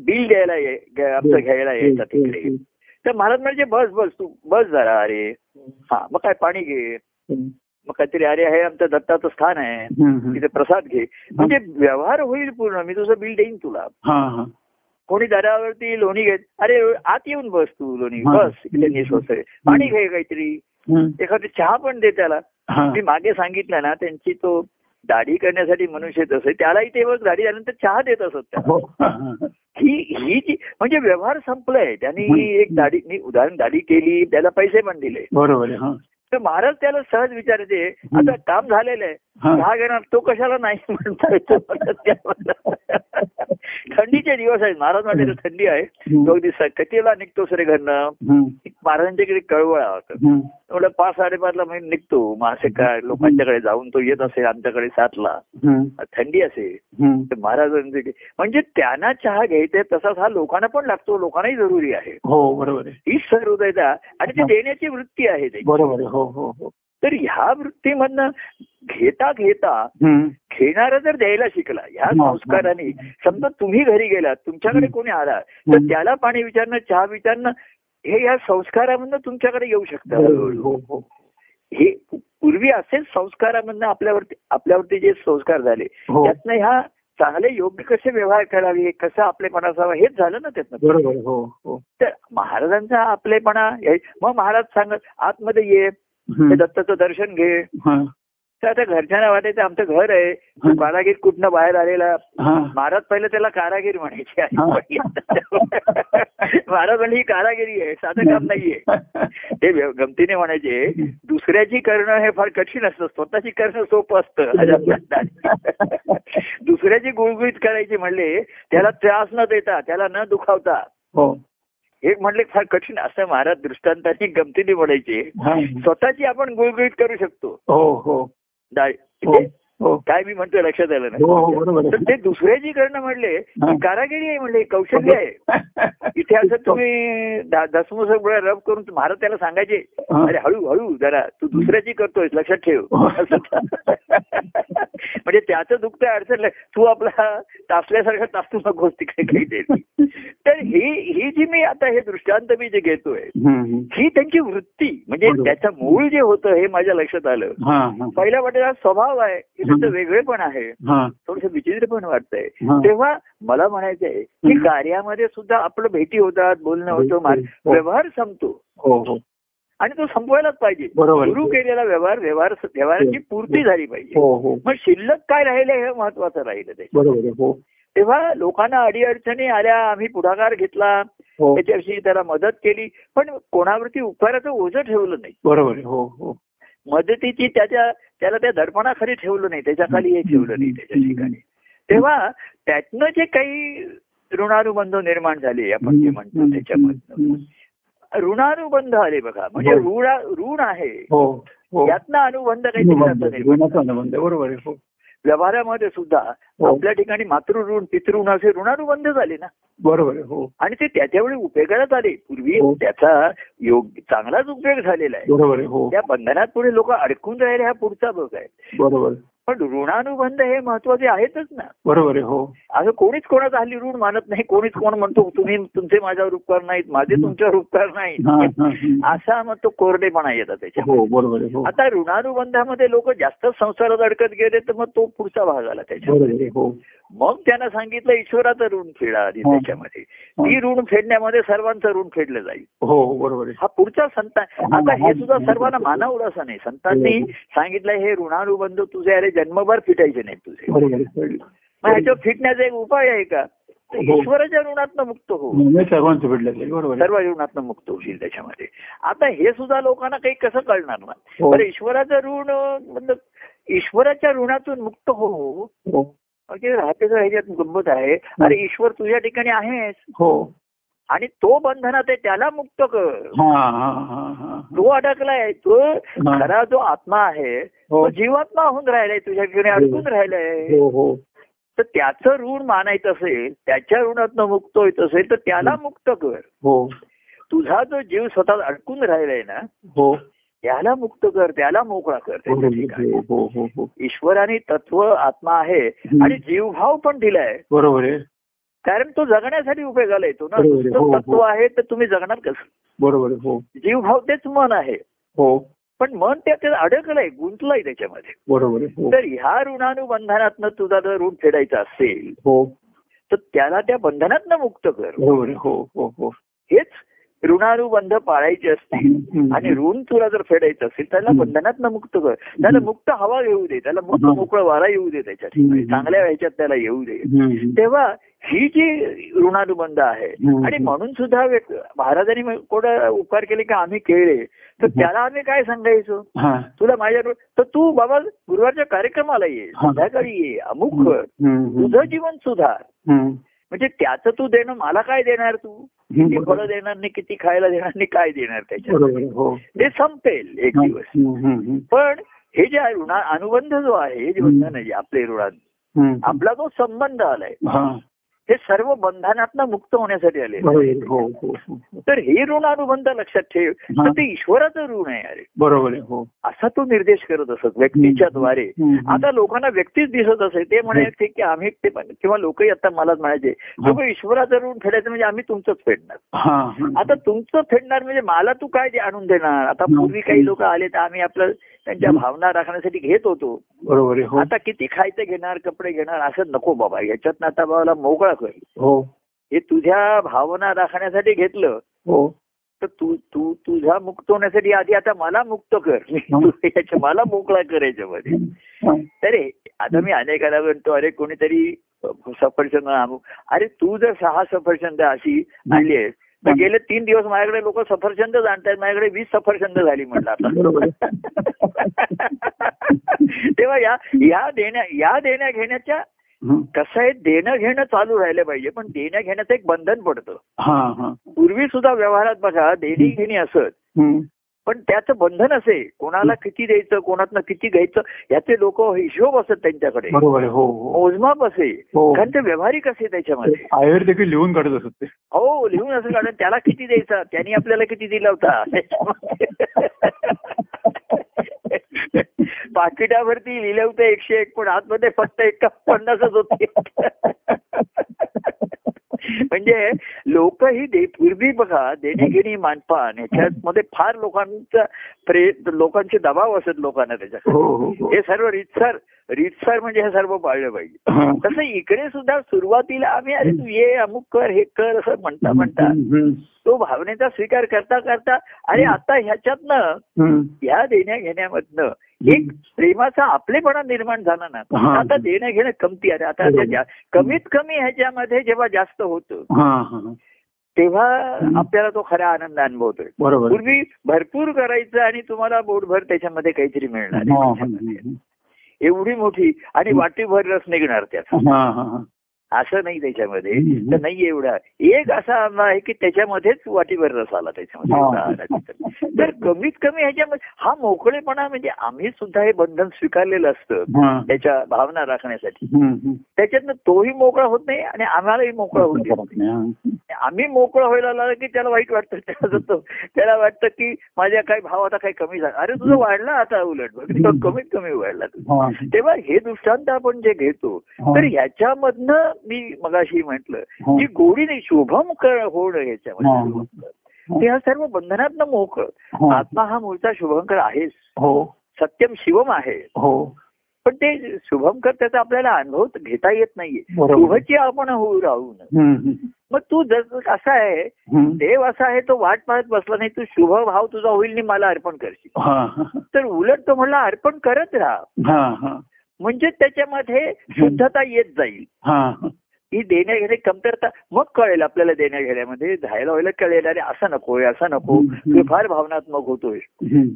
बिल द्यायला आमचं घ्यायला यायचं तिकडे. तर महाराज म्हणजे बस बस तू बस जरा अरे. हा मग काय पाणी घे. मग काहीतरी अरे हे आमचं दत्ताचं स्थान आहे. तिथे प्रसाद घे. म्हणजे व्यवहार होईल पूर्ण. मी तुझं बिल देईन तुला. हा हा. कोणी दरावरती लोणी घेत अरे आत येऊन बस तू लोणी. हा. बस इथे पाणी घे काहीतरी. एखादी चहा पण दे त्याला. हा. मी मागे सांगितलं ना त्यांची तो दाढी करण्यासाठी मनुष्य असे त्यालाही ते बघ दाढी झाल्यानंतर चहा देत असत त्याला. हो हा, जी म्हणजे व्यवहार संपलाय. त्यांनी हं. एक दाढी मी उदाहरण दाढी केली त्याला पैसे पण दिले. बरोबर हा. तर महाराज त्याला सहज विचारते आता काम झालेलं आहे. हा. चहा घेणार तो कशाला नाही म्हणता येतो? थंडीचे दिवस आहेत. महाराज म्हणले तर थंडी आहे. तो अगदी स- कितीला निघतोस रे घरनं. महाराजांच्याकडे कळवळ होतं पाच साडेपाचला म्हणजे निघतो. मग असे काय लोकांच्याकडे जाऊन तो येत असेल आमच्याकडे सातला. थंडी. तर महाराजांचे म्हणजे त्यांना चहा घ्यायचे तसाच हा लोकांना पण लागतो. लोकांनाही जरुरी आहे. हो बरोबर आहे. हीच सहृदयता. आणि ती. देण्याची वृत्ती आहे बरोबर हो हो हो. तर ह्या वृत्तीमधनं घेता घेता. घेणारा जर द्यायला शिकला ह्या हा. संस्काराने समजा तुम्ही घरी गेलात तुमच्याकडे. कोणी आला तर. त्याला पाणी विचारणं चहा विचारणं हे या संस्कारामधनं तुमच्याकडे येऊ शकतं. हळूहळू. हो हो हे पूर्वी असेच संस्कारामधनं आपल्यावरती आपल्यावरती जे संस्कार झाले हो त्यातनं ह्या चांगले योग्य कसे व्यवहार करावे कसं आपलेपणा असावा हेच झालं ना त्यातनं. हो हो तर महाराजांचा आपलेपणा हे- मग महाराज सांगत आतमध्ये ये. ते दत्ताचं दर्शन घे. हा. तर आता घरच्यांना वाटायचं आमचं घर आहे. हा. कारागीर कुठनं बाहेर आलेला? हा. महाराज पहिलं त्याला कारागीर म्हणायचे. महाराज (laughs) म्हणजे ही कारागिरी आहे साधं काम नाहीये. (laughs) ते व्य- गमतीने म्हणायचे दुसऱ्याची करणं हे फार कठीण असतं स्वतःची करणं सोपं असतं. (laughs) दुसऱ्याची गुळगुळीत करायची म्हणले त्याला त्रास न देता त्याला न दुखावता. हो एक म्हणले फार कठीण असं महाराज दृष्टांताने गमतीने म्हणायचे. स्वतःची आपण गुळगुळीत करू शकतो. हो हो. काय मी म्हणतो लक्षात आलं हो हो ना बरोबर तर ते दुसऱ्याची करणं म्हणले हा. ही कारागिरी आहे म्हणले कौशल्य आहे (laughs) इथे असं तुम्ही दसमुस रब करून महाराज त्याला सांगायचे हा. अरे हळू हळू जरा तू दुसऱ्याची करतोय लक्षात ठेव हो. (laughs) म्हणजे त्याचं दुःख अडचण. तू आपला तासल्यासारखा तासू नकोस तिकडे काही तरी तर ही ही जी मी आता हे दृष्टांत मी जे घेतोय ही त्यांची वृत्ती म्हणजे. त्याचं मूळ जे होतं हे माझ्या लक्षात आलं हा हा पहिल्या वाटेला स्वभाव आहे की त्याचं हं. वेगळेपण आहे. थोडस विचित्र पण वाटतंय. तेव्हा मला म्हणायचंय की. कार्यामध्ये सुद्धा आपलं भेटी होतात बोलणं होतं हो. व्यवहार संपतो. हो हो. आणि तो संपवायलाच पाहिजे. सुरू केलेला व्यवहार व्यवहार व्यवहाराची पूर्ती झाली पाहिजे. मग शिल्लक काय राहिले हे महत्वाचं राहिलं ते हो. तेव्हा लोकांना अडीअडचणी आल्या आम्ही पुढाकार घेतला. त्याच्याविषयी त्याला मदत केली. पण कोणावरती उपकाराचं ओझं ठेवलं नाही. बरोबर हो हो. मदतीची त्याच्या त्याला त्या दर्पणाखाली ठेवलं नाही त्याच्याखाली हे ठेवलं नाही त्याच्या ठिकाणी. तेव्हा त्यातनं जे काही ऋणानुबंध निर्माण झाले आपण जे म्हणतो त्याच्यामधनं. ऋणानुबंध आले बघा म्हणजे हो. ऋण ऋण आहे. हो. हो. यातनं अनुबंध असं निर्माण. बरोबर आहे. व्यवहारामध्ये सुद्धा हो. आपल्या ठिकाणी मातृऋण पितृऋण असे ऋणानुबंध झाले ना. बरोबर हो. आणि ते त्याच्यावेळी उपयोगाला आले. पूर्वी हो. त्याचा योग चांगलाच उपयोग झालेला आहे. बरोबर आहे हो. त्या बंधनात पुढे लोक अडकून राहिले हा पुढचा भाग आहे. बरोबर. पण ऋणानुबंध हे महत्त्वाचे आहेतच ना. बरोबर आहे हो. असं कोणीच कोणाचा हल्ली ऋण मानत नाही. कोणीच कोण म्हणतो तुम्ही तुमचे माझ्यावर उपकार नाहीत माझे तुमच्यावर उपकार नाहीत. असा मग तो कोरडेपणा येतात त्याच्या हो हो. आता ऋणानुबंधामध्ये लोक जास्त संसारात अडकत गेले तर मग तो पुढचा भाग आला त्याच्या हो. मग त्यांना सांगितलं ईश्वराचं ऋण फेडा आधी. त्याच्यामध्ये. ती ऋण फेडण्यामध्ये सर्वांचं ऋण फेडलं जाईल. हो बरोबर आहे. हा पुढचा संत आता हे सुद्धा सर्वांना मानावं असं नाही. संतांनी सांगितलं हे ऋणानुबंध तुझे अरे जन्मभर फिटायचे नाहीत तुझे. मग ह्याच्यावर फिटण्याचा एक उपाय आहे का? तर हो. ईश्वराच्या ऋणातनं मुक्त हो. नाही, आहे. सर्व ऋणातनं मुक्त होशील त्याच्यामध्ये. आता हे सुद्धा लोकांना काही कसं कळणार ना? हो. बरं ईश्वराचं ऋण म्हणजे ईश्वराच्या ऋणातून मुक्त हो. हो. म्हणजे राहतेच ह्याच्यात गंमत आहे. अरे ईश्वर तुझ्या ठिकाणी आहेस. हो. आणि तो बंधनात आहे त्याला मुक्त कर. हा हा हा हा तो अडकलाय तो खरा जो आत्मा आहे तो हो. जीवात्मा होऊन राहिलाय तुझ्या ठिकाणी अडकून राहिलाय. हो हो. तर त्याचं ऋण मानायचं असेल त्याच्या ऋणातनं मुक्त होत असेल तर त्याला मुक्त कर. हो. तुझा जो जीव स्वतः अडकून राहिलाय ना हो. त्याला मुक्त कर त्याला मोकळा कर. हो हो हो हो ईश्वराने तत्व आत्मा आहे. आणि जीवभाव पण दिलाय. बरोबर आहे. कारण तो जगण्यासाठी उपयोगाला येतो ना. आहे. हो, हो. तत्व आहे तर तुम्ही जगणार कसं? बरोबर हो. जीवभाव तेच मन आहे. हो. पण मन त्याच्यात अडकलंय गुंतलंय त्याच्यामध्ये. बरोबर तर ह्या ऋणानुबंधनातनं तुझा जर ऋण फेडायचा असेल हो. तर त्याला त्या बंधनातनं मुक्त कर. बरोबर हो हो हो. हेच ऋणानुबंध पाळायचे असतील. आणि ऋण तुला जर फेडायचं असेल त्याला हम्म. बंधनातनं मुक्त कर त्याला मुक्त हवा घेऊ दे त्याला मुक्त. मोकळं वारा येऊ दे त्याच्या ठिकाणी हम्म. चांगल्या ह्याच्यात त्याला येऊ दे. तेव्हा ही जी ऋणानुबंध आहे. आणि म्हणून सुद्धा महाराजांनी कोणा उपकार केले की आम्ही केले तर. त्याला आम्ही काय सांगायचो तुला माझ्या तर तू बाबा गुरुवारच्या कार्यक्रमाला ये हा. संध्याकाळी ये अमुक. तुझं जीवन सुधार. म्हणजे त्याचं तू देणं मला काय देणार तू किती फळं देणार नाही किती खायला देणार नाही काय देणार आहे, हो. ते संपेल एक दिवस. पण हे जे आहे ऋणा अनुबंध जो आहे हे जे बंधन आहे आपले ऋणात. आपला जो संबंध आलाय हा सर्व बंधनातनं मुक्त होण्यासाठी आले हो हो हो. तर हे ऋण अनुबंध लक्षात ठेव. तर ते ईश्वराचं ऋण आहे अरे बरोबर हो असा तो निर्देश करत असत व्यक्तीच्या द्वारे. आता लोकांना व्यक्तीच दिसत असे ते म्हणायचे की आम्ही ते किंवा लोकही आता मलाच म्हणायचे लोक ईश्वराचं ऋण फेडायचं म्हणजे आम्ही तुमचंच फेडणार. आता तुमचं फेडणार म्हणजे मला तू काय आणून देणार आता. पूर्वी काही लोक आले तर आम्ही आपलं त्यांच्या भावना राखण्यासाठी घेत होतो. बरोबर हो. आता किती खायचं घेणार कपडे घेणार असं नको बाबा. याच्यात आता बाबाला मोकळा कर हो. हे तुझ्या भावना राखण्यासाठी घेतलं हो. तर तू तू तुझा मुक्त होण्यासाठी आधी आता मला मुक्त कर. (laughs) मला मोकळा कर याच्यामध्ये. तर हे, आता मी अनेकाला म्हणतो अरे कोणीतरी सफरचंद अरे तू जर सहा सफरचंद अशी आणली आहेस तर. गेले तीन दिवस माझ्याकडे लोक सफरचंद आणतात माझ्याकडे वीस सफरचंद झाली म्हटलं आता (laughs) तेव्हा या या देण्या या देण्या घेण्याच्या. कसं आहे देणं घेणं चालू राहिलं पाहिजे पण देण्या घेण्याचं एक बंधन पडतं पूर्वी सुद्धा व्यवहारात बघा देणी घेणी असत. पण त्याचं बंधन असे कोणाला किती द्यायचं कोणातनं किती घ्यायचं याचे लोक हिशोब असत त्यांच्याकडे. हो हो. मोजमाप असे. हो. कारण ते व्यावहारिक असे त्याच्यामध्ये. देखील लिहून काढत असत हो लिहून असं काढून त्याला किती द्यायचा? त्यांनी आपल्याला किती दिला होता? (laughs) पाकिटावरती लिहिलं होतं एकशे एक पण आतमध्ये फक्त एक पन्नासच होते. म्हणजे लोक ही पूर्वी बघा देणेघेणी मानपान ह्याच्यामध्ये फार लोकांचा प्रे लोकांचे दबाव असत लोकांना त्याच्याकडे हो हो हो. हे सर्व रीतसर रीतसर म्हणजे हे सर्व पाळलं पाहिजे. तसं इकडे सुद्धा सुरुवातीला आम्ही अरे तू ये अमुक कर हे कर असं म्हणता म्हणता. तो भावनेचा स्वीकार करता करता अरे आता ह्याच्यातनं. ह्या देण्या घेण्यामधनं एक प्रेमाचा आपलेपणा निर्माण झाला ना हा. आता देणं घेणं कमती अरे आता कमीत कमी ह्याच्यामध्ये जेव्हा जास्त होतं हा हा तेव्हा आपल्याला तो खरा आनंद अनुभवतोय. बरोबर. पूर्वी भरपूर करायचं आणि तुम्हाला बोटभर त्याच्यामध्ये काहीतरी मिळणार. हा, आहे. हा, एवढी मोठी आणि वाटीभर रस निघणार त्याचा हा, हा, हा. असं नाही त्याच्यामध्ये. तर नाही एवढा एक असा आंबा आहे की त्याच्यामध्येच वाटीभर रस आला त्याच्यामध्ये. तर कमीत कमी ह्याच्यामध्ये हा मोकळेपणा म्हणजे आम्ही सुद्धा हे बंधन स्वीकारलेलं असतं. त्याच्या भावना राखण्यासाठी. त्याच्यातनं तोही मोकळा होत नाही आणि आम्हालाही मोकळा होत नाही. आम्ही मोकळं व्हायला लागलं की त्याला वाईट वाटतं त्याला त्याला वाटतं की माझ्या काही भाव आता काही कमी झाला अरे तुझं वाढला आता उलट बघ कमीत कमी वाढला तुझा हा. तेव्हा हे दृष्टांत आपण जे घेतो. तर ह्याच्यामधनं मी मगाशी म्हटलं हा. की गोडी नाही शुभम कर होणं ह्याच्यामध्ये हा. शुभंकर. ते ह्या सर्व बंधनातनं मोकळ हा. आत्मा हा मूळचा शुभंकर आहेच हो सत्यम शिवम आहे हो पण ते शुभंकर त्याचा आपल्याला अनुभव घेता येत नाहीये. शुभची आपण होऊ राहून हं, हं. मग तू जर कसा आहे हं. देव असा आहे तो वाट पाहत बसला नाही तू शुभ भाव तुझा होईल मला अर्पण करशील हा, हा. तर उलट तो म्हणला अर्पण करत राहा हा, हा. म्हणजे त्याच्यामध्ये शुद्धता येत जाईल. हा, देण्या घेणे कमतरता मग कळेल आपल्याला देण्या घेण्यामध्ये जायला व्हायला कळेल अरे असं नकोय असं नको. तू फार भावनात्मक होतोय.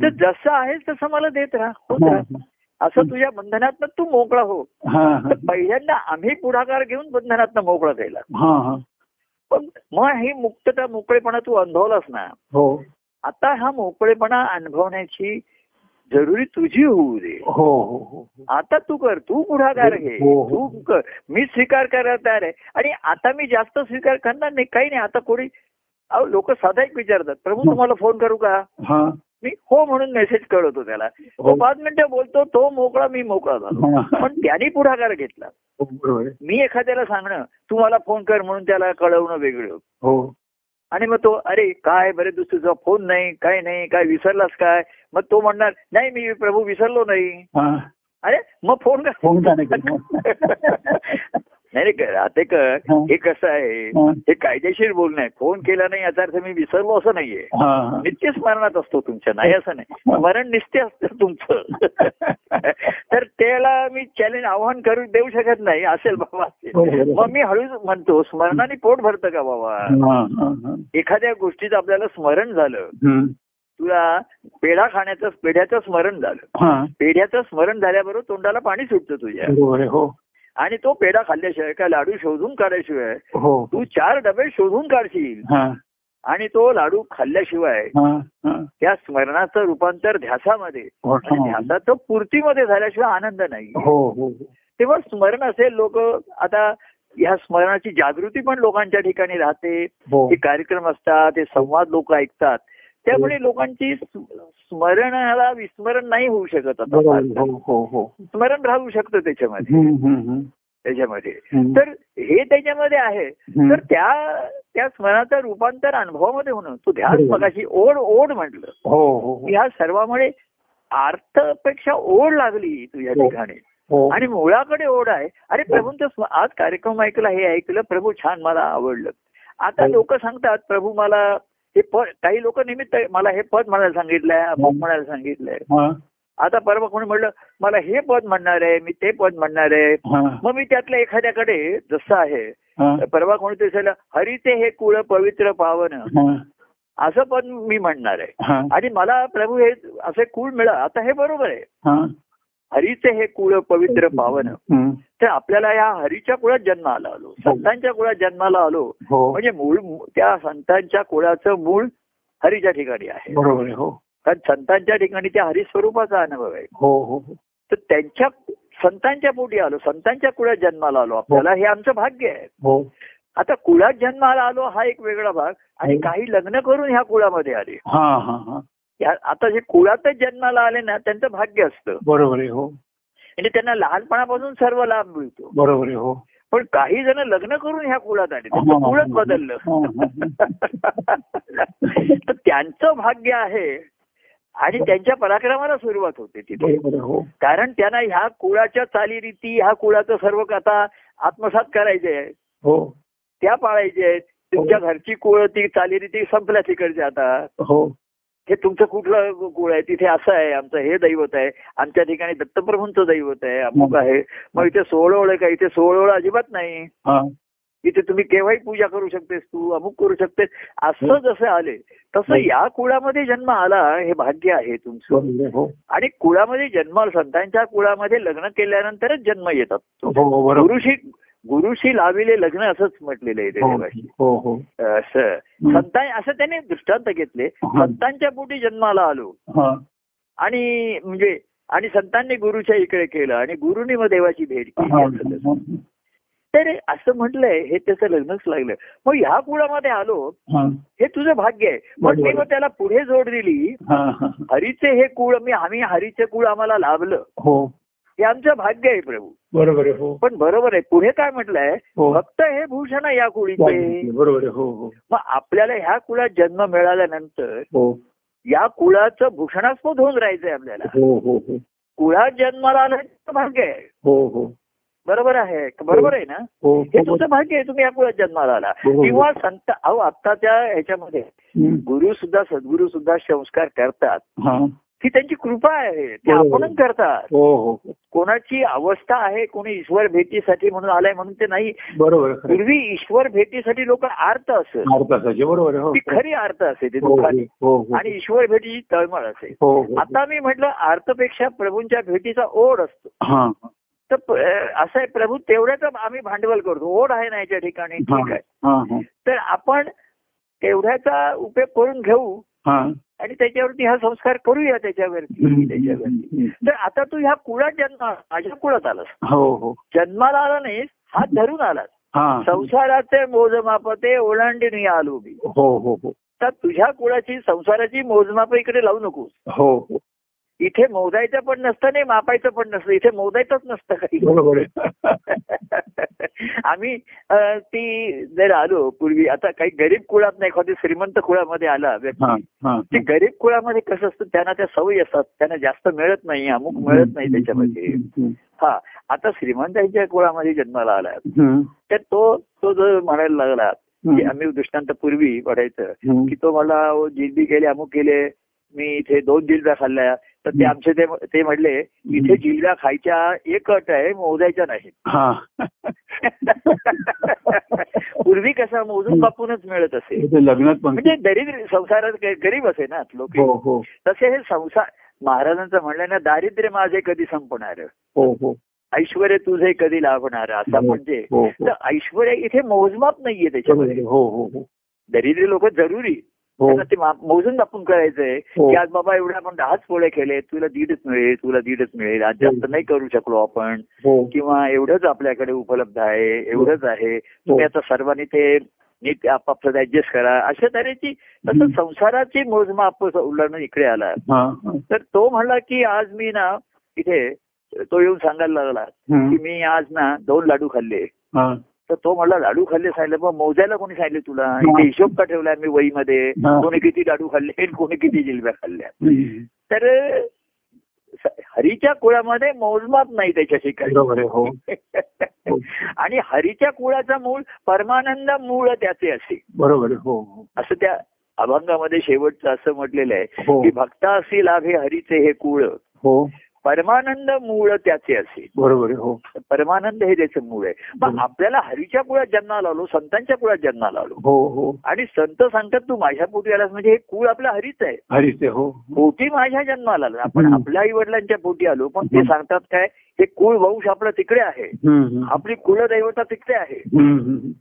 तर जसं आहेस तसं मला देत राहा. होत हा, राहा. असं तुझ्या बंधनातनं तू मोकळा हो. तर पहिल्यांदा आम्ही पुढाकार घेऊन बंधनातनं मोकळा केला हा, हा. पण मग ही मुक्तता मोकळेपणा तू अनुभवलास ना? हो. आता हा मोकळेपणा अनुभवण्याची जरुरी तुझी होऊ दे. हो हो हो आता तू कर तू पुढाकार घे. हो, हो. तू कर. मी स्वीकार करायला तयार आहे. आणि आता मी जास्त स्वीकार करणार नाही काही नाही. आता कोणी अहो लोक साधा एक विचारतात. प्रभू तुम्हाला फोन करू का? हा. मी हो म्हणून मेसेज कळवतो त्याला. तो हो. पाच मिनिटं बोलतो तो मोकळा मी मोकळा झालो. हा. पण त्याने पुढाकार घेतला. हो. मी एखाद्याला सांगणं तू मला फोन कर म्हणून त्याला कळवणं वेगळं. हो. आणि मग तो अरे काय? बरे दिवस तुझा फोन नाही काय नाही काय विसरलास काय? मग तो म्हणणार नाही मी प्रभू विसरलो नाही. अरे मग फोन फोन का (laughs) नाही आता कर हा. हे कसं आहे हा. हे कायदेशीर बोलणं आहे फोन केला नाही याचा अर्थ मी विसरलो असं नाहीये हा, हा. नित्य स्मरणात असतो तुमच्या नाही असं नाही स्मरण नित्य असतं तुमचं (laughs) तर त्याला मी चॅलेंज आव्हान करू देऊ शकत नाही असेल बाबा असेल. मग मी हळूच म्हणतो स्मरणाने पोट भरतं का बाबा हा, हा, हा. एखाद्या गोष्टीचं आपल्याला स्मरण झालं. तुला पेढा खाण्याचं पेढ्याचं स्मरण झालं हा पेढ्याचं स्मरण झाल्याबरोबर तोंडाला पाणी सुटतं तुझ्या हो आणि तो पेढा खाल्ल्याशिवाय काय लाडू शोधून काढल्याशिवाय हो. तू चार डबे शोधून काढशील. आणि तो लाडू खाल्ल्याशिवाय त्या स्मरणाचं रूपांतर ध्यासामध्ये ध्यासाचं पूर्तीमध्ये झाल्याशिवाय आनंद नाही. हो हो तेव्हा स्मरण असेल लोक आता ह्या स्मरणाची जागृती पण लोकांच्या ठिकाणी राहते. हो. हे कार्यक्रम असतात ते संवाद लोक ऐकतात. त्यामुळे लोकांची स्म- स्मरणाला विस्मरण नाही होऊ शकत आता हो हो हो स्मरण राहू शकतं त्याच्यामध्ये. त्याच्यामध्ये. तर हे त्याच्यामध्ये आहे. तर त्या त्या स्मरणाचं रूपांतर अनुभवामध्ये होणं तू बरोबर. मगाशी ओढ ओढ म्हटलं. ह्या सर्वामुळे अर्थपेक्षा ओढ लागली तुझ्या. ठिकाणी आणि मुळाकडे ओढ आहे अरे प्रभूंचं आज कार्यक्रम ऐकला हे ऐकलं प्रभू छान मला आवडलं आता. लोक सांगतात प्रभू मला हे पद काही लोक निमित्त मला हे पद म्हणायला सांगितलंय अमुक म्हणायला सांगितलंय. आता परवा कोणी म्हणलं मला हे पद म्हणणार आहे मी ते पद म्हणणार आहे. मग मी त्यातल्या एखाद्याकडे जसं आहे परवा कोणीतरी सांगितलं हरिते हे कुळ पवित्र पावन. असं पद मी म्हणणार आहे. आणि मला प्रभू हे असे कुळ मिळा आता हे बरोबर आहे. हरीचे हे कुळ पवित्र पावन. तर आपल्याला या हरीच्या कुळात जन्माला आलो संतांच्या कुळात जन्माला आलो. हो. म्हणजे मूळ त्या संतांच्या कुळाचं मूळ हरीच्या ठिकाणी आहे. बरोबर हो. कारण संतांच्या ठिकाणी त्या हरिस्वरूपाचा अनुभव आहे. हो हो हो. तर त्यांच्या संतांच्या पोटी आलो. संतांच्या कुळात जन्माला आलो. आपल्याला हे आमचं भाग्य आहे. हो. आता कुळात जन्माला आलो हा एक वेगळा भाग. आणि हो. काही लग्न करून ह्या कुळामध्ये आले. हा हा हा. आता जे कुळातच जन्माला आले ना त्यांचं भाग्य असतं. बरोबर आहे हो. म्हणजे त्यांना लहानपणापासून सर्व लाभ मिळतो. बरोबर आहे हो. पण काही जण लग्न करून ह्या कुळात आले. हा, हा, कुळच हा. बदललं. तर त्यांचं भाग्य आहे आणि त्यांच्या पराक्रमाला सुरुवात होते तिथे. हो. कारण त्यांना ह्या कुळाच्या चालीरीती ह्या कुळाचं सर्व कथा आत्मसात करायचे आहे हो. त्या पाळायचे आहेत. तुमच्या घरची कुळ ती चालीरीती संपल्या तिकडच्या आता. हो. हे तुमचं कुठलं कुळ आहे? तिथे असं आहे आमचं हे दैवत आहे. आमच्या ठिकाणी दत्तप्रभूंचं दैवत आहे अमुक आहे. मग इथे सोहळोळ आहे का? इथे सोहळोळ अजिबात नाही. हा. इथे तुम्ही केव्हाही पूजा करू शकतेस तू अमुक करू शकतेस. असं जसं आले तसं या कुळामध्ये जन्म आला हे भाग्य आहे तुमचं. हो. आणि कुळामध्ये जन्म संतांच्या कुळामध्ये लग्न केल्यानंतरच जन्म येतात. हो हो गुरुशी लाविले लग्न असंच म्हटलेलं आहे हो हो हो. असं. संतां असं त्याने दृष्टांत घेतले. संतांच्या पोटी जन्माला आलो. आणि म्हणजे आणि संतांनी गुरुच्या इकडे केलं आणि गुरुनी मग देवाची भेट केली तर असं म्हटलंय हे त्याचं लग्नच लागलं. मग ह्या कुळामध्ये आलो हा, तुझं भाग्य आहे. पण मी. मग त्याला पुढे जोड दिली. हरीचे हे कुळ मी आम्ही हरीचे कुळ आम्हाला लाभलं. हो आमचं भाग्य आहे प्रभू. बरोबर आहे हो. पण बरोबर आहे पुढे काय म्हटलंय? हो. फक्त हे भूषण आहे या कुळीचे. बरोबर आहे हो हो. मग आपल्याला ह्या कुळात जन्म मिळाल्यानंतर हो. या कुळाचं भूषणास्पद होऊन राहायचंय आपल्याला. हो हो हो. कुळात जन्माला आलं भाग्य आहे. हो हो. बरोबर आहे बरोबर आहे ना? हो हे तुमचं भाग्य आहे तुम्ही या कुळात जन्माला आला. किंवा संत अहो आत्ताच्या ह्याच्यामध्ये हम्म. गुरु सुद्धा सद्गुरु सुद्धा संस्कार करतात. हा. ही त्यांची कृपा आहे ते. आपणच करतात. हो हो हो. कोणाची अवस्था आहे कोणी ईश्वर भेटीसाठी म्हणून आलाय म्हणून ते नाही. बरोबर. पूर्वी ईश्वर भेटीसाठी लोक आर्त असत बरोबर ती खरी आर्त असे ते हो आणि ईश्वर भेटीची तळमळ असे आता मी म्हटलं आर्तपेक्षा प्रभूंच्या भेटीचा ओढ असतो. तर असं आहे प्रभू तेवढ्याच आम्ही भांडवल करतो. ओढ आहे ना याच्या ठिकाणी ठीक आहे. तर आपण तेवढ्याचा उपयोग करून घेऊ. आणि त्याच्यावरती हा संस्कार करूया त्याच्यावरती त्याच्यावरती. तर आता तू ह्या कुळात जन्म माझ्या कुळात आलास. हो हो. जन्माला आला नाहीस हात धरून आलास. हा. संसाराचे मोजमाप ते ओलांडून आलो मी. हो हो हो. तर तुझ्या कुळाची संसाराची मोजमाप इकडे लावू नकोस. हो हो. इथे मोजायचं पण नसतं नाही मापायचं पण नसतं इथे मोजायचंच नसतं काही (laughs) आम्ही ती जर आलो पूर्वी आता काही गरीब कुळात नाही एखादी श्रीमंत कुळामध्ये आला व्यक्ती हा ते गरीब कुळामध्ये कसं असतं त्यांना त्या सवयी असतात त्यांना जास्त मिळत नाही अमुक मिळत नाही त्याच्यामध्ये. हा आता श्रीमंतांच्या कुळामध्ये जन्माला आला. तर तो तो जो म्हणायला लागला की. आम्ही दृष्टांत पूर्वी पडायचं. की तो मला जिलबी केले अमुक केले मी इथे दोन जिलब्या खाल्ल्या तर ते आमचे ते म्हणले इथे जिलब्या खायच्या एक अट आहे मोजायच्या नाही हा. (laughs) पूर्वी कसा मोजून बापूनच मिळत असे. म्हणजे दरिद्र संसारात गरीब असे ना लोक. हो हो. तसे हे संसार महाराजांचं म्हणलं ना दारिद्र्य माझे कधी संपणार? हो ऐश्वर तुझे कधी लाभणार? असं म्हणजे. तर ऐश्वर इथे मोजमाप नाहीये त्याच्यामध्ये. हो हो हो. दरिद्री लोक जरुरी. ते मा- मोजून आपण करायचंय हो. की आज बाबा एवढे आपण दहाच पोळे केले तुला दीडच मिळेल तुला दीडच मिळेल आज जास्त नाही करू शकलो आपण हो किंवा एवढंच आपल्याकडे उपलब्ध आहे एवढंच आहे तुम्ही आता सर्वांनी ते नीट आपापसात ऍडजस्ट करा अशा तऱ्हेची तसं. संसाराची मोजमाप उल्लंघन इकडे आला हा हा. तर तो म्हणला की आज मी ना इथे तो येऊन सांगायला लागला. की मी आज ना दोन लाडू खाल्ले हा. तर तो म्हणला लाडू खाल्ले सांगितलं मग मोजायला कोणी सांगितले तुला? इथे हिशोब का ठेवलाय मी वहीमध्ये. कोणी किती लाडू खाल्ले आणि कोणी किती जिलब्या खाल्ल्या. तर हरीच्या कुळामध्ये मोजमाप नाही त्याच्या ठिकाणी बरोबर आहे हो. हो. आणि हरीच्या कुळाचा मूळ परमानंद मूळ त्याचे असे. बरोबर हो हो. असं त्या अभंगामध्ये शेवटचं असं म्हटलेलं आहे की भक्ता असे लाभे हरीचे हे कुळ. हो. परमानंद मूळ त्याचे असे बरोबर हो. परमानंद हे त्याचं मूळ आहे. मग. आपल्याला हरीच्या कुळात जन्माला आलो संतांच्या कुळात जन्माला आलो. हो हो. आणि संत सांगतात तू माझ्या पोटी आलास म्हणजे हे कुळ आपलं हरीच आहे. हरीच आहे हो. पोटी माझ्या जन्माला आला. आपण. आपल्या आई वडिलांच्या पोटी आलो. पण ते. सांगतात काय हे कुळ वंश आपलं तिकडे आहे. आपली कुलदैवता तिकडे आहे.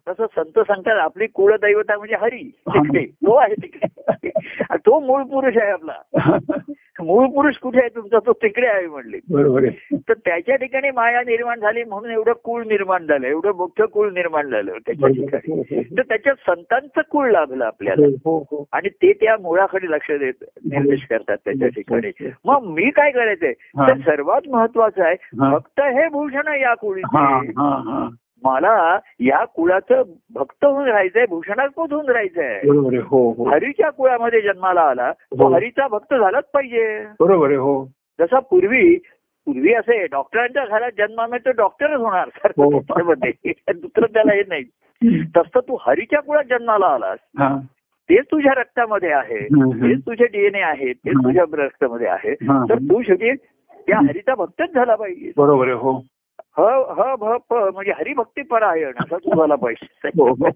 तसं संत सांगतात आपली कुलदैवता म्हणजे हरी. तिकडे. तो आहे तिकडे. (laughs) तो मूळ पुरुष आहे आपला. (laughs) मूळ पुरुष कुठे आहे तुमचा? तो तिकडे आहे म्हणले. बरोबर तर त्याच्या ठिकाणी माया निर्माण झाली म्हणून एवढं कुळ निर्माण झालं एवढं मोठं कुळ निर्माण झालं त्याच्या ठिकाणी. आहे. हो, तर त्याच्यात संतांचं कुळ लाभलं आपल्याला. हो, हो, हो. आणि ते त्या मुळाकडे लक्ष देत निर्देश करतात त्याच्या ठिकाणी. मग मी काय करायचंय? हा. तर सर्वात महत्वाचं आहे हा. भक्त हे भूषण या हा कुळीचे हा हा. मला या कुळाचं भक्त होऊन राहायचंय भूषणास्पद होऊन राहायचंय. बरोबर आहे हो हो. हरीच्या कुळामध्ये जन्माला आला तो हो. हरीचा भक्त झालाच पाहिजे. बरोबर आहे हो. जसा पूर्वी पूर्वी असे डॉक्टरांच्या घरात जन्मामध्ये तो डॉक्टरच होणार (laughs) हो. दुसरं त्याला हे नाही. तसं तू हरीच्या कुळात जन्माला आलास. हा. तेच तुझ्या रक्तामध्ये आहे. हम्म, हम्म. तेच तुझे डीएनए आहे. तेच हम्म. तुझ्या रक्तामध्ये आहे. हा. तर तू शेवटी त्या हरीचा भक्तच झाला पाहिजे. बरोबर आहे हो. ह ह भ प म्हणजे हरिभक्ती परायण असं तू झाला पाहिजे. हो, (laughs) हो.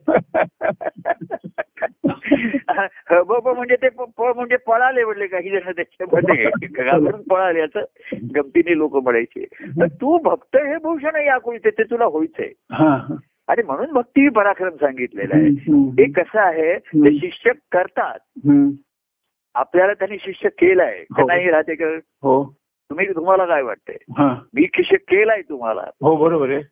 ह ब प म्हणजे ते प म्हणजे पळाले म्हणले काही जण त्याच्यामध्ये. घाबरून पळाले असं गमतीने लोक म्हणायचे. तर तू भक्त हे भूषण या कुळचे ते तुला व्हायचंय हा, हा. आणि म्हणून भक्ती पराक्रम सांगितलेलं आहे. ते कसं आहे ते शिष्य करतात. आपल्याला त्यांनी शिष्य केलाय. हो. का नाही राहते का? हो. तुम्ही तुम्हाला काय वाटतंय? मी केलाय तुम्हाला. हो बरोबर आहे.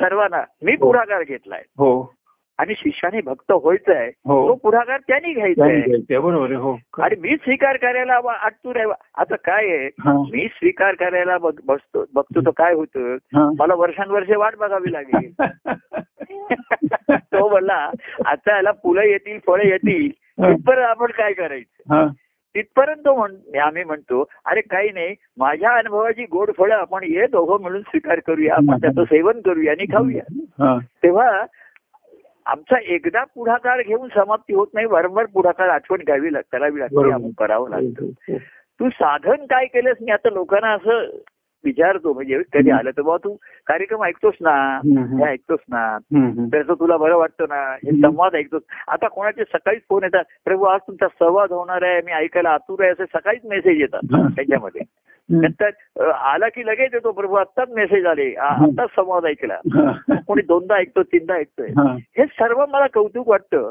सर्वांना मी हो. पुढाकार घेतलाय. हो. आणि शिष्याने भक्त व्हायचंय. हो. तो पुढाकार त्यांनी घ्यायचं आहे, बरोबर आहे. हो. आणि मी स्वीकार करायला आटतूर आहे. आता काय आहे? मी स्वीकार करायला बसतो बघतो तर काय होतं. मला वर्षानुवर्षे वाट बघावी लागेल. (laughs) तो म्हणला आता याला फुलं येतील फळं येतील. तिथपर्यंत आपण काय करायचं? तिथपर्यंत तो म्हण आम्ही म्हणतो अरे काही नाही माझ्या अनुभवाची गोड फळं आपण ये दोघं मिळून स्वीकार करूया आपण त्याचं सेवन करूया आणि खाऊया. हा. तेव्हा आमचा एकदा पुढाकार घेऊन समाप्ती होत नाही वारंवार पुढाकार आठवण घ्यावी लाग करावी लागते. आपण करावं लागतं. हो, तू साधन काय केलंस? मी आता लोकांना असं विचारतो म्हणजे कधी आलं तर बाबा तू कार्यक्रम ऐकतोस ना. हे ऐकतोस ना. त्याचं तुला बरं वाटतं ना हे. संवाद ऐकतोस आता कोणाचे सकाळीच फोन येतात प्रभू आज तुमचा संवाद होणार आहे मी ऐकायला आतुर आहे असे सकाळीच मेसेज येतात. त्याच्यामध्ये. नंतर आला की लगेच येतो प्रभू आत्ताच मेसेज आले. आत्ताच संवाद ऐकला. (laughs) कोणी दोनदा ऐकतो तीनदा ऐकतोय हा. सर्व मला कौतुक वाटतं.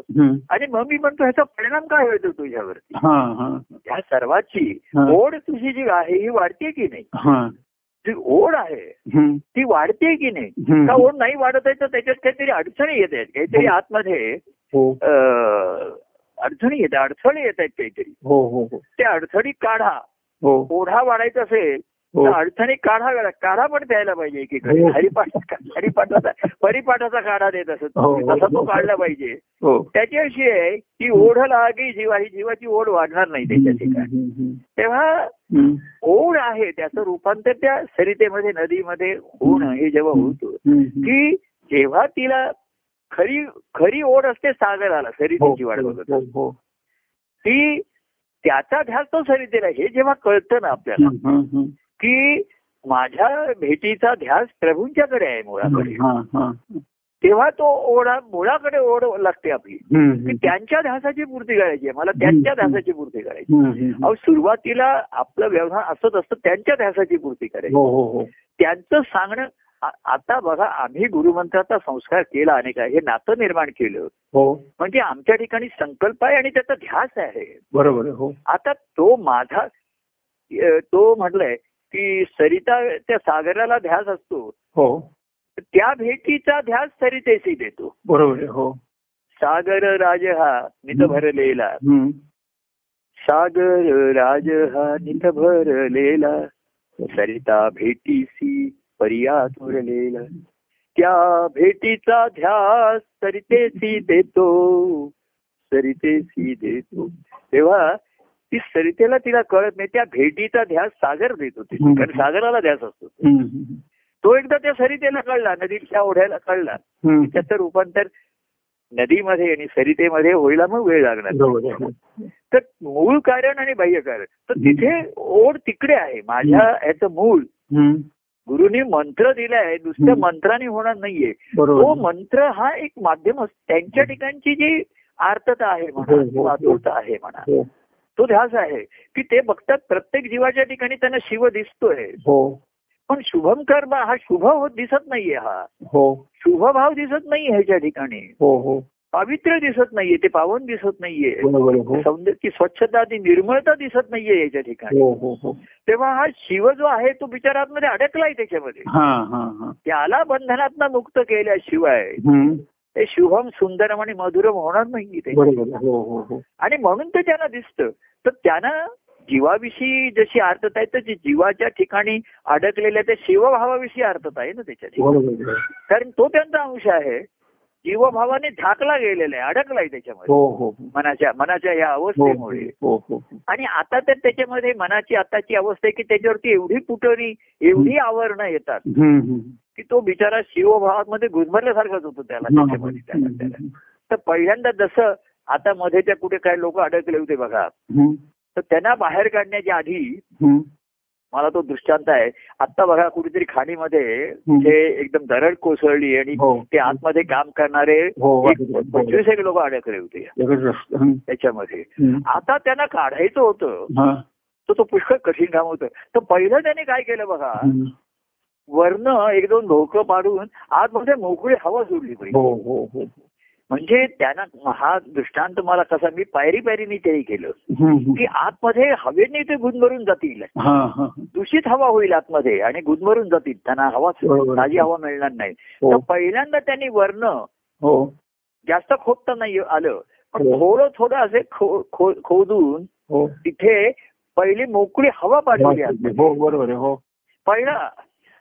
आणि मग मी म्हणतो ह्याचा परिणाम काय होतो तुझ्यावरती. ह्या सर्वाची. ओढ तुझी जी आहे ही वाढते की नाही. जी ओढ आहे. ती वाढते की नाही. का ओढ नाही वाढत आहे तर त्याच्यात काहीतरी अडचणी येत आहेत? काहीतरी हो. आतमध्ये हो. अडचणी येत अडचणी येत आहेत काहीतरी. हो त्या अडचणी काढा. ओढा वाढायचा असेल अडचणी काढा काढा पण द्यायला पाहिजे एकीकडे हो. हरिपाठ हरिपाठाचा परिपाठाचा काढा देत असत हो. तसा तो काढला पाहिजे हो त्याच्याविषयी आहे की ओढ लागी जीवा ही जीवाची ओढ वाढणार नाही त्याच्या ठिकाणी तेव्हा. ओढ आहे त्याचं रूपांतर त्या सरितेमध्ये नदीमध्ये होणं हे जेव्हा होतं. की जेव्हा तिला खरी खरी ओढ असते सागराला हो, सरितेची वाढ बघत हो, हो. ती त्याचा ध्यास तो सरितेला हे जेव्हा कळतं ना आपल्याला. की माझ्या भेटीचा ध्यास प्रभूंच्याकडे आहे मुळाकडे. हा, हा. तेव्हा तो ओढा मुळाकडे ओढ लागते आपली. की. त्यांच्या ध्यासाची पूर्ती करायची आहे. मला त्यांच्या. ध्यासाची पूर्ती करायची. अहो सुरुवातीला आपलं व्यवहार असंच असतं त्यांच्या ध्यासाची पूर्ती करायची. हो हो हो. त्यांचं सांगणं आता बघा आम्ही गुरुमंत्राचा संस्कार केला अनेक हे नातं निर्माण केलं. हो. म्हणजे आमच्या ठिकाणी संकल्प आहे आणि त्याचा ध्यास आहे. बरोबर हो. आता तो माझा तो म्हटलंय की सरिता त्या सागराला ध्यास असतो. हो. त्या भेटीचा ध्यास सरितेशी देतो. बरोबर हो. सागर राज हा नित भरलेला. सागर राज हा नित भरलेला. सरिता भेटीसी पर्या तुरलेला त्या भेटीचा ध्यास सरितेशी देतो. सरितेशी देतो. तेव्हा ती सरितेला तिला कळत नाही त्या भेटीचा ध्यास सागर देतो ते हम्म. कारण सागराला ध्यास असतो. तो एकदा त्या सरितेला कळला नदीच्या ओढ्याला कळला. त्याचं रूपांतर नदीमध्ये आणि सरितेमध्ये व्हायला मग वेळ लागणार. बरोबर आहे हो. तर मूळ कारण आणि बाह्य कारण. तर तिथे ओढ तिकडे आहे. माझ्या ह्याचं मूळ. गुरुनी मंत्र दिलाय. नुसत्या हम्म. मंत्राने होणार नाहीये. तो मंत्र हा एक माध्यम असतो त्यांच्या ठिकाणची जी आर्तता आहे म्हणा हो, हो, हो. आतुरता आहे म्हणा. हो. तो ध्यास आहे की ते बघतात प्रत्येक जीवाच्या ठिकाणी त्यांना शिव दिसतोय. हो. पण शुभम कर्म हा शुभ होत दिसत नाहीये हा. हो. शुभभाव दिसत नाही ह्याच्या ठिकाणी. हो हो. पावित्र्य दिसत नाहीये ते पावन दिसत नाहीये. सौंदर्य स्वच्छता ती निर्मळता दिसत नाहीये याच्या ठिकाणी. हो हो तेव्हा हा शिव जो आहे तो बिचारामध्ये अडकलाय त्याच्यामध्ये. त्याला बंधनातनं मुक्त केल्याशिवाय. ते शुभम सुंदरम आणि मधुरम होणार नाही ते. हो हो हो. आणि म्हणून ते त्यांना दिसतं. तर त्यांना जीवाविषयी जशी अर्थता आहे तर जी जीवाच्या ठिकाणी अडकलेल्या त्या शिवभावाविषयी अर्थता आहे ना त्याच्या. कारण तो त्यांचा अंश आहे. जीवभावाने झाकला गेलेला आहे अडकलाय त्याच्यामध्ये. मनाच्या मनाच्या या अवस्थेमुळे. आणि आता तर त्याच्यामध्ये मनाची आताची अवस्था आहे की त्याच्यावरती एवढी पुटरी एवढी आवरणं येतात. की तो बिचारा शिवभावामध्ये गुदमरल्यासारखाच होतो त्याला त्याला तर पहिल्यांदा जसं आता मध्ये त्या कुठे काही लोक अडकले होते बघा. तर त्यांना बाहेर काढण्याच्या आधी. मला तो दृष्टांत आहे. आता बघा कुठेतरी खाणीमध्ये. ते एकदम दरड कोसळली आणि हो. ते आतमध्ये काम करणारे हो, एक. पंचवीस एक लोक अडकले होते. त्याच्यामध्ये. आता त्यांना काढायचं होतं. तर तो पुष्कळ कठीण काम होतं. तर पहिलं त्याने काय केलं बघा? वरनं एक दोन धोकं पाडून आतमध्ये मोकळी हवा सोडली पाहिजे. हो हो हो. म्हणजे त्यांना हा दृष्टांत मला कसा मी पायरी पायरीने तेही केलं. की आतमध्ये हवेने ते गुदमरून जातील. हा हा. दूषित हवा होईल आतमध्ये आणि गुदमरून जातील. त्यांना हवा. ताजी हवा मिळणार नाही. तर पहिल्यांदा त्यांनी वर्ण हो. जास्त खोदता नाही आलं. पण. थोडं थोडं असे खोदून तिथे पहिली मोकळी हवा पाठवली बरोबर हो. पहिला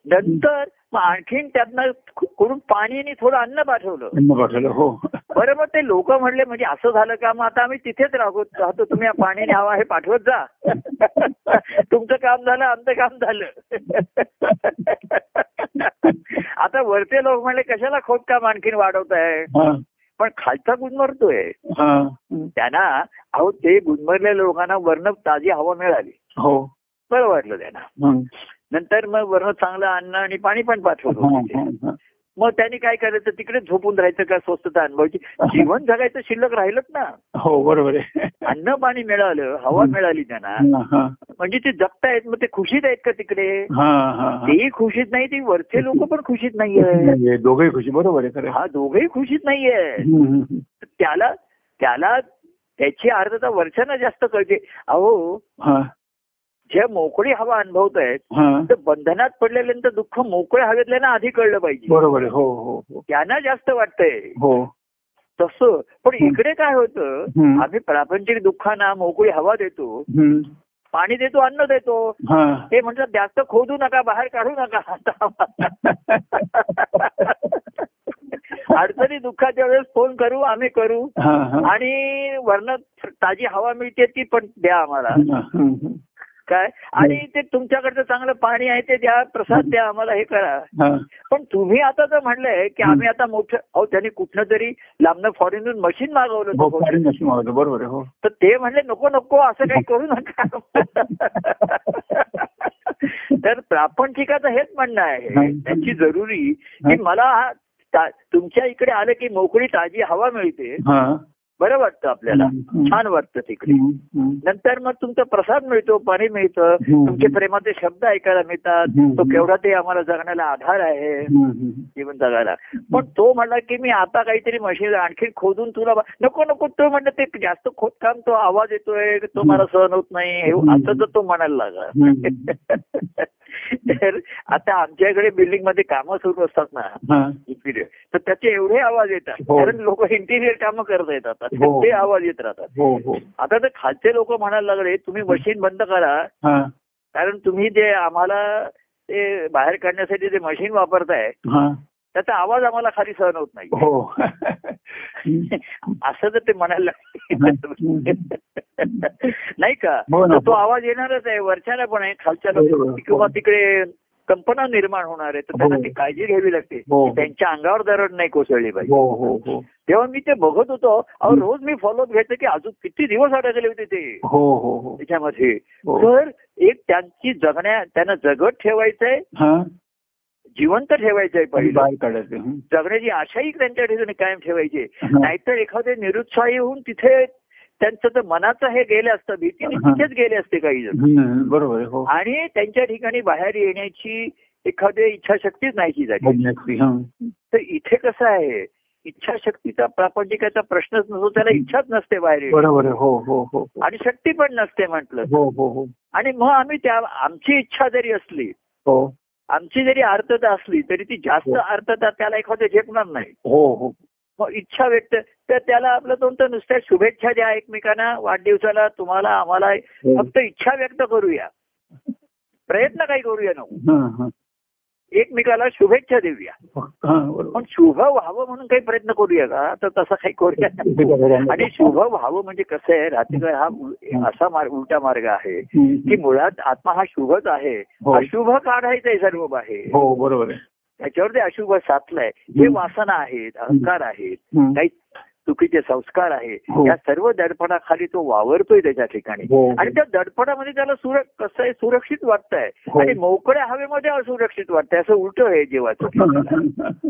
नंतर मग आणखीन त्यातनं करून पाणी आणि थोडं अन्न पाठवलं. अन्न पाठवलं हो. बरं मग ते लोक म्हणले म्हणजे असं झालं का? मग आता आम्ही तिथेच राहतो राहतो. तुम्ही पाणी हवा हे पाठवत जा. (laughs) तुमचं काम झालं आमचं काम झालं. आता वरचे लोक म्हणले कशाला खोदकाम आणखीन वाढवताय? हा. पण खालचा गुदमरतोय. त्यांना अहो ते गुदमरलेल्या लोकांना वर्ण ताजी हवा मिळाली. हो. बरं वाटलं त्यांना. नंतर मग वर्ण चांगलं अन्न आणि पाणी पण पाठवलं. मग त्यांनी काय करायचं तिकडे झोपून राहायचं का स्वस्तता अनुभवायची? जीवन जगायचं शिल्लक राहिलंच ना. हो बरोबर आहे. अन्न पाणी मिळालं हवा मिळाली त्यांना. म्हणजे ते जगतायत मग ते खुशीत आहेत का तिकडे? हा, हा, हा. तेही खुशीत नाही ती वरचे लोक पण खुशीत नाहीये दोघंही खुशी बरोबर आहे हा दोघेही खुशीत नाहीये. त्याला त्याला त्याची अर्थता वर्षांना जास्त कळते. अहो जे मोकळी हवा अनुभवत आहेत. तर बंधनात पडलेल्यांचं दुःख मोकळ्या हवेतल्यानं आधी कळलं पाहिजे बरोबर हो हो हो त्यांना जास्त वाटतंय हो तसं पण इकडे काय होतं. आम्ही प्रापंचिक दुःखांना मोकळी हवा देतो. पाणी देतो अन्न देतो हा. ते म्हणतात जास्त खोदू नका बाहेर काढू नका अडचणी दुःखाच्या वेळेस फोन करू आम्ही करू. आणि वर्ण ताजी हवा मिळते ती पण द्या आम्हाला. काय? आणि ते तुमच्याकडचं चांगलं पाणी आहे ते द्या प्रसाद द्या आम्हाला हे करा. हा. पण तुम्ही आता जर म्हणलंय की आम्ही आता मोठं अहो त्यांनी कुठनं तरी लांबनं फॉरेनहून मशीन मागवलं हो बरोबर हो. तर ते म्हणले नको नको असं काही करू नका. (laughs) तर प्रापंचिकाचं हेच म्हणणं आहे. त्याची जरुरी की मला हा तुमच्या इकडे आलं की मोकळी ताजी हवा मिळते. हा. बरं वाटतं आपल्याला. छान वाटतं तिकडे. नंतर मग तुमचा प्रसाद मिळतो पाणी मिळतं. तुमचे प्रेमाचे शब्द ऐकायला मिळतात. तो केवढा ते आम्हाला जगण्याला आधार आहे. जीवन जगायला. पण तो म्हणला की मी आता काहीतरी मशीन आणखी खोदून तुला नको नको. तो म्हणलं ते जास्त खोदकाम तो आवाज येतोय तो मला सहन होत नाही. हे असं तर तो म्हणायला लागला. (laughs) तर आता आमच्याकडे बिल्डिंगमध्ये कामं सुरू असतात ना हा. इंटिरियर तर त्याचे एवढे आवाज येतात हो. कारण लोक इंटिरियर कामं करत येतात आता हो. ते आवाज येत राहतात. हो आता तर खालचे लोक म्हणायला लागले तुम्ही मशीन बंद करा. हा. कारण तुम्ही जे आम्हाला ते बाहेर काढण्यासाठी जे मशीन वापरताय हा. त्याचा आवाज आम्हाला खाली सहन होत नाही. हो. (laughs) असं तर ते म्हणायला. नाही का? हो तो आवाज येणारच आहे. वरच्याला पण आहे खालच्या. किंवा तिकडे कल्पना निर्माण होणार आहे तर त्यांना हो. ती काळजी घ्यावी लागते. हो. त्यांच्या अंगावर दरड नाही कोसळली पाहिजे. हो हो हो. तेव्हा मी ते बघत होतो. रोज मी फॉलोअप घ्यायचं की अजून किती दिवस अडकले होते ते. हो हो हो. त्याच्यामध्ये. हो. तर एक त्यांची जगण्या त्यांना जगत ठेवायचंय. हा. जिवंत ठेवायचंय पहिलं. जगण्याची आशाही त्यांच्या ठिकाणी कायम ठेवायची. नाहीतर एखादे निरुत्साही होऊन तिथे त्यांचं तर मनाचं हे गेलं असतं भीतीने. तिथेच गेले असते काही जण बरोबर हो आणि त्यांच्या ठिकाणी बाहेर येण्याची एखादी इच्छाशक्तीच नाहीची झाली हं. तर इथे कसं आहे इच्छाशक्तीचा प्रापंचिकाचा प्रश्नच नसतो त्याला इच्छाच नसते बाहेर. बरोबर हो हो हो हो. आणि शक्ती पण नसते म्हटलं हो हो हो आणि मग आम्ही त्या आमची इच्छा जरी असली हो आमची जरी आर्तता असली तरी ती जास्त हो. आर्तता त्याला एखादं झेपणार नाही हो हो मग इच्छा व्यक्त तर त्याला आपलं दोन नुसत्या शुभेच्छा द्या एकमेकांना वाढदिवसाला तुम्हाला आम्हाला हो. फक्त इच्छा व्यक्त करूया प्रयत्न काही करूया नको हं, हं. एकमेकाला शुभेच्छा देऊया. बरोबर. पण शुभ व्हावं म्हणून काही प्रयत्न करूया का? तर तसं काही करूया. (laughs) आणि शुभ व्हावं म्हणजे कसं आहे रात्रीकर हा असा मार्ग उलटा मार्ग आहे की मुळात आत्मा हा शुभच आहे. हो. अशुभ काढायचंय सर्व बाहेर. हो बरोबर आहे. त्याच्यावर ते अशुभ साचलंय हे वासना आहेत अहंकार आहेत. काही चुकीचे संस्कार आहेत हो. या सर्व दडपणाखाली तो वावरतोय त्याच्या ठिकाणी. हो. आणि त्या दडपणामध्ये त्याला कसं आहे सुरक्षित वाटतंय. हो. आणि मोकळ्या हवेमध्ये असुरक्षित वाटतंय. असं उलट आहे जीवाचं. (laughs)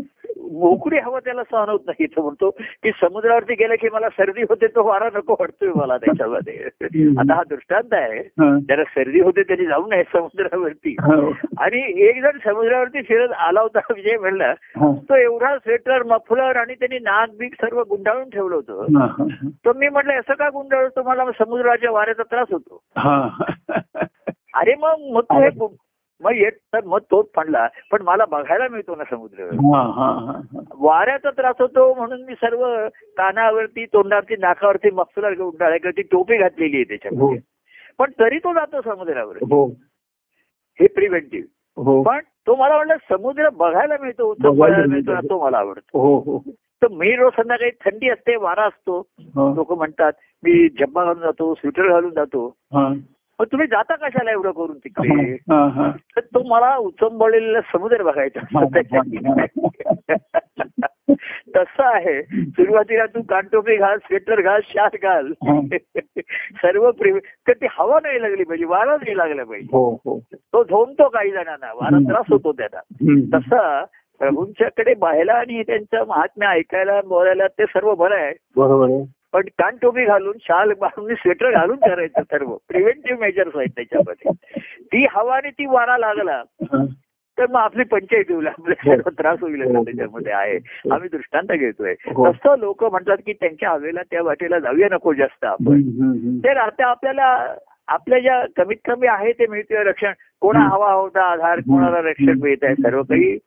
मोकळी हवा त्याला सहन होत नाही तो म्हणतो की समुद्रावरती गेलं की मला सर्दी होते तो वारा नको वाटतोय मला त्याच्यामध्ये आता हा दृष्टांत आहे. ज्याला सर्दी होते त्यांनी जाऊ नये समुद्रावरती हो. आणि एक जण समुद्रावरती फिरत आला होता विजय म्हणला. तो एवढा स्वेटर मफलर आणि त्यांनी नाक बीक सर्व गुंडाळून ठेवलं होतं. तर मी म्हटलं असं का गुंडाळतो मला समुद्राच्या वाऱ्याचा त्रास होतो. अरे मग मग मग येत तर मग तोच म्हणला पण मला बघायला मिळतो ना समुद्र. हं, हं, हं. वाऱ्याचा त्रास होतो म्हणून मी सर्व कानावरती तोंडावरती नाकावरती किंवा ती टोपी घातलेली आहे हो. त्याच्यामध्ये पण तरी तो जातो समुद्रावर हो. हे प्रिव्हेंटिव्ह हो. पण तो मला म्हणलं समुद्र बघायला मिळतो बघायला मिळतो. तो मला आवडतो. हो हो. तर मी रोज संध्याकाळी थंडी असते वारा असतो. हं. लोक म्हणतात मी जब्बा घालून जातो स्वेटर घालून जातो. हं. मग तुम्ही जाता कशाला एवढं करून तिकडे हं, हं. तर तो मला उचंबळलेला समुद्र बघायचा. तसं आहे. सुरुवातीला तू कानटोपी घाल स्वेटर घाल शाल घाल. सर्व प्रेम तर ती हवा नाही लागली पाहिजे वारा नाही लागला पाहिजे. हो हो. तो झोमतो काही जणांना वारा त्रास होतो त्याला. तसा प्रभूंच्याकडे पाहायला आणि त्यांचं महात्म्य ऐकायला बोलायला ते सर्व बरं आहे. बरोबर पण कानटोपी घालून शाल बांधून स्वेटर घालून करायचं सर्व प्रिव्हेंटिव्ह मेजर्स आहेत त्याच्यामध्ये ती हवा आणि ती वारा लागला हं. तर मग आपली पंचायत होईल आपल्याला हो. त्रास होईल असं त्याच्यामध्ये आहे आम्ही दृष्टांत घेतोय हो. तसं लोक म्हणतात की त्यांच्या हवेला त्या वाटेला जाऊया नको जास्त आपण हं, हं, हं. तर आता आपल्याला आपल्या ज्या कमीत कमी आहे ते मिळतंय रक्षण कोणा हं. हवा होता आधार कोणाला रक्षण मिळत आहे सर्व काही हं.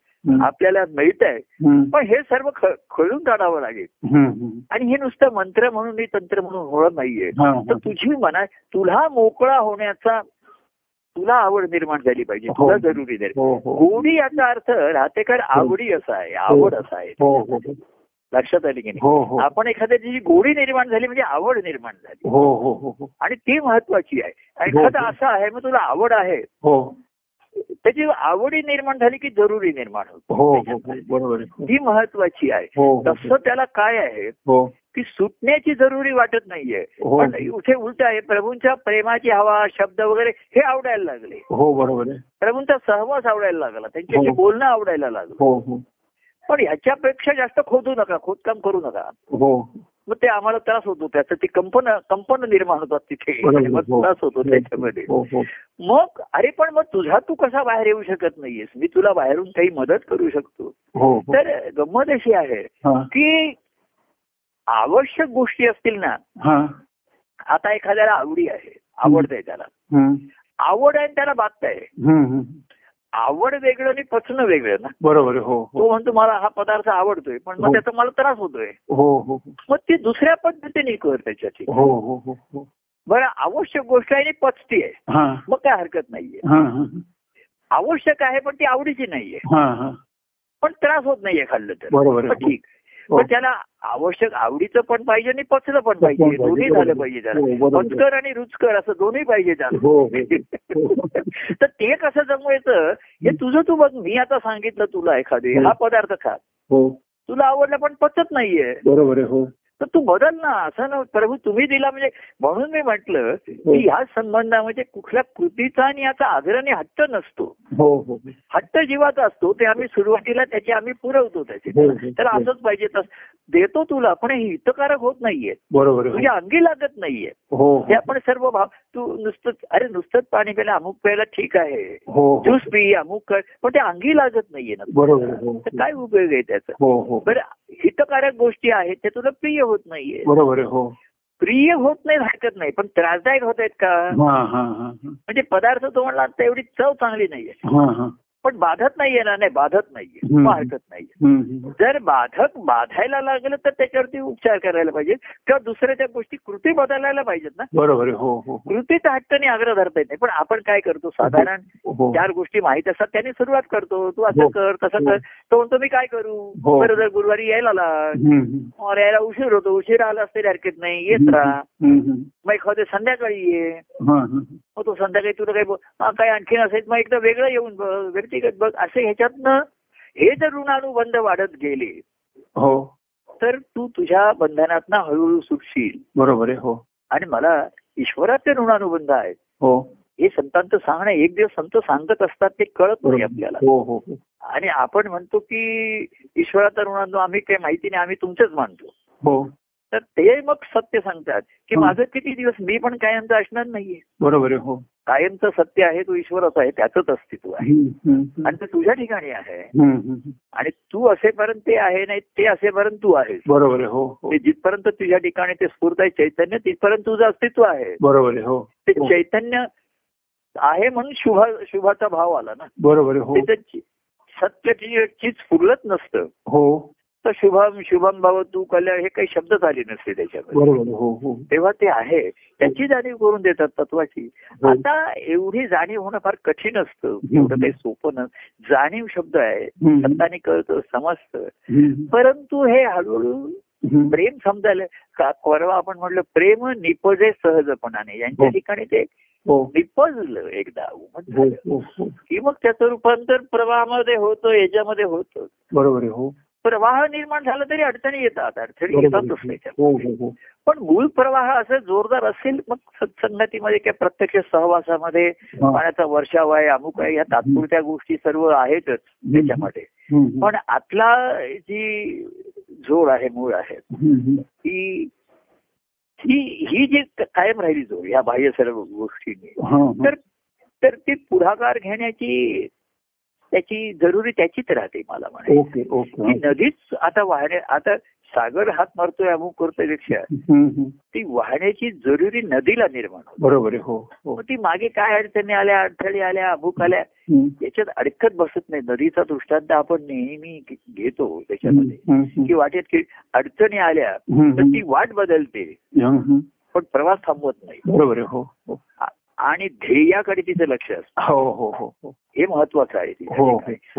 आपल्याला मिळत आहे. हं. पण हे सर्व ख- खोलून काढावं लागेल. हं, हं. आणि हे नुसतं मंत्र म्हणून नाही तंत्र म्हणून होत नाहीये. हं, तर हं. तुझी मना तुला मोकळा होण्याचा तुला आवड निर्माण झाली पाहिजे. हो. तुला जरुरी आहे हो हो. गोडी याचा अर्थ राहतेकर आवडी असा आहे आवड असा आहे. हो हो हो. लक्षात आली की नाही? हो हो. आपण एखाद्याची जी गोडी निर्माण झाली म्हणजे आवड निर्माण झाली. हो हो हो हो. आणि ती महत्वाची आहे. हो. एखादा असं आहे मग तुला आवड आहे. हो. त्याची आवडी निर्माण झाली की जरुरी निर्माण होते. हो हो हो बरोबर ती महत्वाची आहे. हो हो तसं त्याला काय आहे? हो. की सुटण्याची जरुरी वाटत नाहिये. हो. पण इथे उलट आहे प्रभूंच्या प्रेमाची हवा शब्द वगैरे हे आवडायला लागले. हो बरोबर प्रभूंचा सहवास आवडायला लागला. त्यांच्याशी हो. बोलणं आवडायला लागलं. हो हो. पण ह्याच्यापेक्षा जास्त खोदू नका खोदकाम करू नका. हो. मग ते आम्हाला त्रास होतो त्याचं ती कंपन कंपन निर्माण होतात तिथे. मग हो. त्रास होतो त्याच्यामध्ये. हो हो. मग अरे पण मग तुझा तू कसा बाहेर येऊ शकत नाहीयेस? मी तुला बाहेरून काही मदत करू शकतो. हो हो. तर गंमत अशी आहे हा. की आवश्यक गोष्टी असतील ना हा. आता एखाद्याला आवडी आहे आवडतंय त्याला. हम्म. आवड आहे आणि त्याला बात आहे. हम्म, हम्म. आवड वेगळं आणि पचणं वेगळं ना. बरोबर आहे, हो तो हो म्हणतो मला हा पदार्थ आवडतोय पण मग हो. त्याचा मला त्रास होतोय. हो हो मग ती दुसऱ्या पद्धतीने कर त्याच्याची हो हो हो हो. बरं आवश्यक गोष्ट आहे आणि पचती आहे. हा. मग काय हरकत नाहीये. हा हा आवश्यक आहे पण ती आवडीची नाहीये. हा हा. पण त्रास होत नाहीये खाल्लं तर. बरोबर ठीक हो. पण त्याला आवश्यक आवडीचं पण पाहिजे आणि पचलं पण पाहिजे. दोन्ही. झालं पाहिजे त्याला. हो. पचकर आणि रुचकर असं दोन्ही पाहिजे त्याला. हो हो. हो. तर ते कसं जमवायचं हे तुझं तू बघ मी आता सांगितलं तुला एखादे हो. हा. पदार्थ खा. हो. तुला आवडला पण पचत नाहीये. बरोबर आहे हो. तर तू बदल ना असं ना प्रभू तुम्ही दिला म्हणजे म्हणून मी म्हटलं की ह्या संबंधामध्ये कुठल्या कृतीचा आणि याचा आदर आणि हट्ट नसतो. हो हो. हट्ट जीवाचा असतो ते आम्ही सुरुवातीला त्याची आम्ही पुरवतो त्याचे. हो, हो, तर हो. असंच पाहिजे देतो तुला पण हे हितकारक होत नाहीये. बरोबर तुझ्या अंगी लागत नाहीये. हो ते आपण सर्व भाव तू नुसतंच अरे नुसतंच पाणी प्यायला अमुक प्यायला ठीक आहे. हो हो. ज्यूस पी अमुक कर पण ते अंगी लागत नाहीये ना. बरोबर हो काय उपयोग आहे त्याचा? हो हो. बरं हितकारक गोष्टी आहेत ते तुला प्रिय होत नाहीये. बरोबर हो. प्रिय होत नाही हरकत नाही. पण त्रासदायक होत आहेत का? हा हा हा. म्हणजे पदार्थ तो म्हणला आता एवढी चव चांगली नाहीये. हा हा. पण बाधत नाहीये ना नाही बाधत नाहीये. हरकत नाहीये. जर बाधक बाधायला लागलं तर त्याच्यावरती उपचार करायला पाहिजे. किंवा दुसऱ्या त्या गोष्टी कृती बदलायला पाहिजेत ना. बरोबर आहे. हो हो कृतीचा हट्टाने आग्रह धरता येत नाही. पण आपण काय करतो? साधारण हो. चार गोष्टी माहीत असतात त्याने सुरुवात करतो. तू असं हो. कर तसं हो. कर. तो म्हणतो मी काय करू? हो. बरं जर गुरुवारी यायला लाग यायला उशीर होतो. उशीर आला असते हरकत नाही. येत राहा. मग एखादे संध्याकाळी ये. हा, हा. मग तो संध्याकाळी तुला काही हा, काही आणखीन असेल मग एकदा वेगळं येऊन व्यक्तिगत बघ असे ह्याच्यातनं हे जर ऋणानुबंध वाढत गेले हो. तर तू तुझ्या बंधनातनं हळूहळू सुटशील. बरोबर आहे हो. आणि मला ईश्वराचे ऋणानुबंध आहेत. हो. हे संतांचं सांगणं एक दिवस संत सांगत असतात ते कळत नाही आपल्याला. हो हो हो. आणि आपण म्हणतो की ईश्वराचा ऋणानुबंध आम्ही काही माहिती नाही आम्ही तुमचंच मानतो. हो. तर ते मग सत्य सांगतात की. माझं किती दिवस मी पण कायमचं असणार नाहीये. बरोबर आहे हो. कायमचं सत्य आहे तो ईश्वरच आहे त्याचंच अस्तित्व आहे. आणि ते तुझ्या ठिकाणी आहे. आणि तू असेपर्यंत ते आहे नाही ते असेपर्यंत तू आहेस. बरोबर आहे हो हो. ते जिथपर्यंत तुझ्या ठिकाणी ते स्फूर्त आहे चैतन्य तिथपर्यंत तुझं अस्तित्व आहे. बरोबर आहे हो. ते हो. चैतन्य आहे म्हणून शुभा शुभाचा भाव आला ना. बरोबर आहे हो. सत्याची चीज फुलत नसतं. हो. तर शुभम शुभम भाव तू कल्याण हे काही शब्दच आले नसते त्याच्यामध्ये. हो हो. तेव्हा ते आहे. त्याची जाणीव करून देतात तत्वाची. हो. आता एवढी जाणीव होणं फार कठीण असतं. एवढं काही सोपं न जाणीव शब्द आहे. सत्ताने कळतं समजतं. परंतु हे हळूहळू. प्रेम समजायला का परवा आपण म्हटलं प्रेम निपजे सहजपणाने. यांच्या. ठिकाणी ते निपजलं एकदा की मग त्याचं रूपांतर प्रवाहामध्ये होतं याच्यामध्ये होतं. बरोबर हो. प्रवाह निर्माण झाला तरी अडचणी येतात अडचणी येतातच हो हो हो पण मूळ प्रवाह असं जोरदार असेल मग सत्संगतीमध्ये किंवा प्रत्यक्ष सहवासामध्ये. पाण्याचा वर्षाव आहे अमुक आहे या तात्पुरत्या गोष्टी सर्व आहेतच त्याच्यामध्ये. पण आतला जी जोड आहे मूळ आहे हम्म. ही ही जी कायम राहिली जोड या बाह्य सर्व गोष्टींनी. तर तर ती पुढाकार घेण्याची त्याची जरुरी त्याचीच राहते मला म्हणायचं नदीच आता वाहण्या आता सागर हात मारतोय अमुक करतोयपेक्षा. ती वाहण्याची जरुरी नदीला निर्माण होते बरोबर हो हो ती मागे काय अडचणी आल्या अडथळी आल्या अमुक आल्या. याच्यात अडकत बसत नाही नदीचा दृष्टांत आपण नेहमी घेतो त्याच्यामध्ये. की वाटेत की अडचणी आल्या तर. ती वाट बदलते. पण प्रवास थांबवत नाही बरोबर हो हो आणि ध्येयाकडे तिचं लक्ष असतं. हो हो हो हो. हे महत्वाचं आहे हो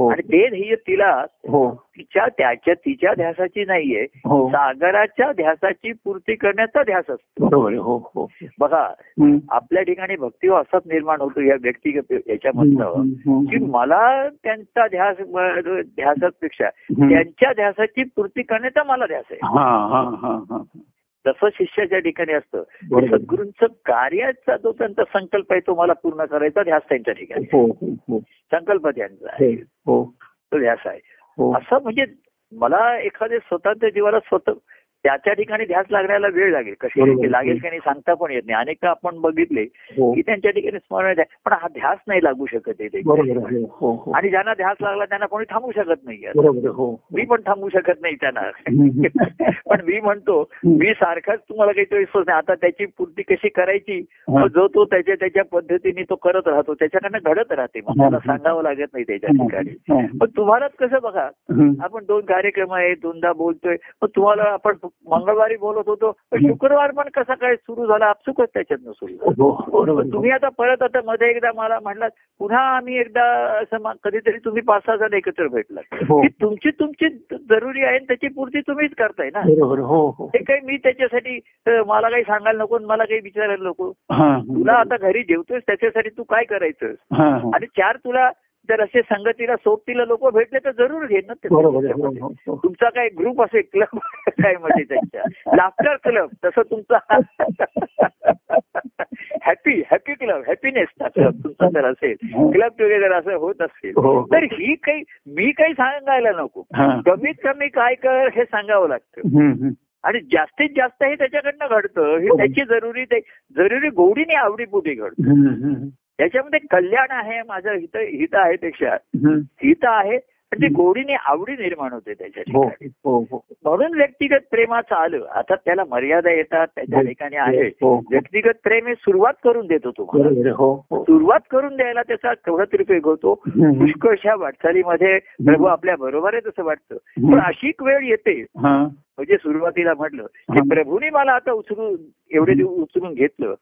आणि ते ध्येय तिला हो. तिच्या त्याच्या तिच्या ध्यासाची नाहीये. सागराच्या ध्यासाची पूर्ती करण्याचा ध्यास असतो. हो हो. बघा. आपल्या ठिकाणी भक्ती असाच निर्माण होतो या व्यक्तिगत याच्यामधलं की मला त्यांचा ध्यास ध्यासापेक्षा. त्यांच्या ध्यासाची पूर्ती करण्याचा मला ध्यास आहे. जसं शिष्याच्या ठिकाणी असतं. सद्गुरूंचं कार्याचा जो त्यांचा संकल्प आहे तो मला पूर्ण करायचा ध्यास त्यांच्या ठिकाणी. हो हो हो. संकल्प त्यांचा आहे. हो तो ध्यास आहे. असं म्हणजे मला एखाद्या स्वतःच्या जीवाला स्वतः त्याच्या ठिकाणी ध्यास लागण्याला वेळ लागेल कशी. लागेल की नाही सांगता पण येत नाही अनेकदा आपण बघितले हो की त्यांच्या ठिकाणी स्मरण आहे. पण हा ध्यास नाही लागू शकत आहे बरोबर ते. आहे. हो हो आणि ज्यांना ध्यास लागला त्यांना कोणी थांबू शकत नाही आहे. हो मी पण थांबू शकत नाही त्यांना. (laughs) पण मी म्हणतो मी सारखाच तुम्हाला काहीतरी विश्वास नाही आता त्याची पूर्ती कशी करायची जो तो त्याच्या त्याच्या पद्धतीने तो करत राहतो त्याच्याकडनं घडत राहते मग त्याला सांगावं लागत नाही त्याच्या ठिकाणी. पण तुम्हालाच कसं बघा. आपण दोन कार्यक्रम आहेत दोनदा बोलतोय मग तुम्हाला आपण मंगळवारी बोलत होतो. शुक्रवार पण कसा काय सुरू झाला आपसुकच त्याच्यातनं सुरू झालं. हो बरोबर. तुम्ही आता परत आता मध्ये एकदा मला म्हटलात पुन्हा आम्ही एकदा असं कधीतरी तुम्ही पाच सहा जण एकत्र भेटलात. हो. की तुमची तुमची जरुरी आहे त्याची पूर्ती तुम्हीच करताय ना. बरोबर हो हो. हे काही मी त्याच्यासाठी मला काही सांगायला नको मला काही विचारायला नको. हा तुला आता घरी जेवतोस त्याच्यासाठी तू काय करायचं हा हा. आणि चार तुला जर असे संगतीला सोबतीला लोक भेटले तर जरूर घे ना. हो, हो, हो. तुमचा काय ग्रुप असेल क्लब काय म्हणजे त्यांच्या लाफ्टर क्लब तसं तुमचा happy happy club happiness club तुमचा जर असेल क्लब टुगेदर असं होत असेल हो. तर ही काही मी काही सांगायला नको हा. कमीत कमी काय कर हे सांगावं लागतं. आणि जास्तीत जास्त हे त्याच्याकडनं घडतं हे हो. त्याची जरुरी ते जरुरी गोडीने आवडीपोटी घडतं. त्याच्यामध्ये कल्याण आहे माझं हित हित आहे पेक्षा. हित आहे पण ते गोडीने आवडी निर्माण होते त्याच्या हो ठिकाणी. हो हो. म्हणून व्यक्तिगत प्रेमाचं आलं. आता त्याला मर्यादा येतात त्याच्या. ठिकाणी आहे. व्यक्तिगत प्रेम हे सुरुवात करून देतो तुम्हाला. सुरुवात करून द्यायला त्याचा तरी उपयोग होतो. पुष्कळशा वाटचालीमध्ये प्रभू आपल्या बरोबर आहे तसं वाटतं पण अशी वेळ येते. हा. म्हणजे सुरुवातीला म्हटलं की. प्रभूने मला आता उचलून एवढे उचलून घेतलं.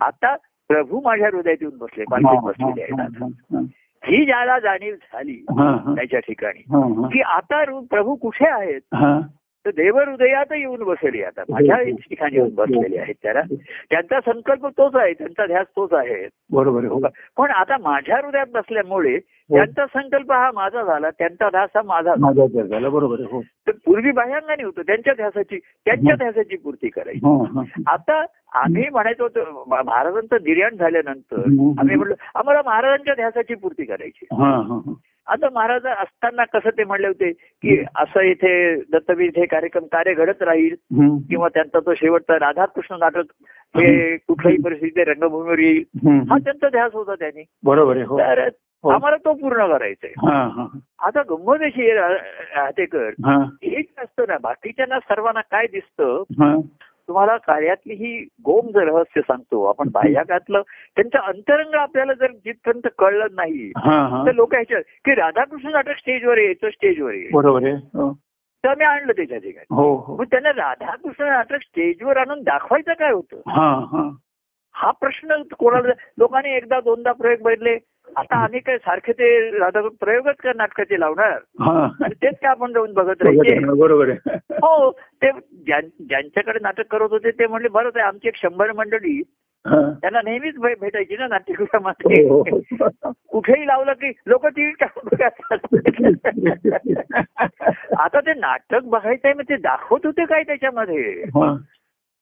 आता प्रभू माझ्या हृदयात येऊन बसले पालखीत बसलेले आहेत हा, ज्याला जाणीव झाली. त्याच्या ठिकाणी. की आता प्रभू कुठे आहेत. तर देव हृदयात येऊन बसले आता माझ्या ठिकाणी येऊन बसलेले आहेत त्याला त्यांचा संकल्प तोच आहे त्यांचा ध्यास तोच आहे बरोबर. हो पण आता माझ्या हृदयात बसल्यामुळे त्यांचा संकल्प हा माझा झाला त्यांचा ध्यास हा माझा झाला बरोबर. हो तर पूर्वी बाह्यांगाने होतं त्यांच्या ध्यासाची त्यांच्या ध्यासाची पूर्ती करायची हा, हा. आता आम्ही म्हणायचो महाराजांचं निर्याण झाल्यानंतर. आम्ही म्हणलो आम्हाला महाराजांच्या ध्यासाची पूर्ती करायची हा, हा, हा. आता महाराज असताना कसं ते म्हणले होते की असं इथे दत्तवीर इथे कार्यक्रम कार्य घडत राहील. किंवा त्यांचा तो शेवटचा राधाकृष्ण नाटक हे कुठल्याही परिस्थितीत रंगभूमीवर येईल. हा त्यांचा ध्यास होता त्यांनी बरोबर आहे. हो तर हो. आम्हाला तो पूर्ण करायचा आहे हा, हा. आता गंमत अशी राहतेकर हा, एक असतं ना बाकीच्यांना सर्वांना काय दिसतं हा. तुम्हाला कार्यातली ही गोम जर रहस्य सांगतो आपण बाह्याकातलं त्यांचं अंतरंग आपल्याला जर जिथपर्यंत कळलं नाही. तर लोक ह्याच्यात की राधाकृष्ण नाटक स्टेजवर येतं स्टेजवर बरोबर आहे. हो. तर मी आणलं त्याच्या ठिकाणी हो हो मग त्यांना राधाकृष्ण नाटक स्टेजवर आणून दाखवायचं काय होतं हा प्रश्न कोणाला लोकांनी एकदा दोनदा प्रयोग बदले आता आम्ही काय सारखे ते राधा प्रयोगच का नाटकाचे लावणार. हा. आणि तेच काय आपण जाऊन बघत राहायचे बरोबर हो ते ज्यां- ज्यांच्याकडे नाटक करत होते ते म्हणले बरं आहे आमची एक शंभर मंडळी हा. त्यांना नेहमीच भेटायची ना हो, नाट्यगृहामध्ये हो. कुठेही लावलं की लोक टीव्ही (laughs) आता ते नाटक बघायचंय मग ते दाखवत होते काय त्याच्यामध्ये? हा.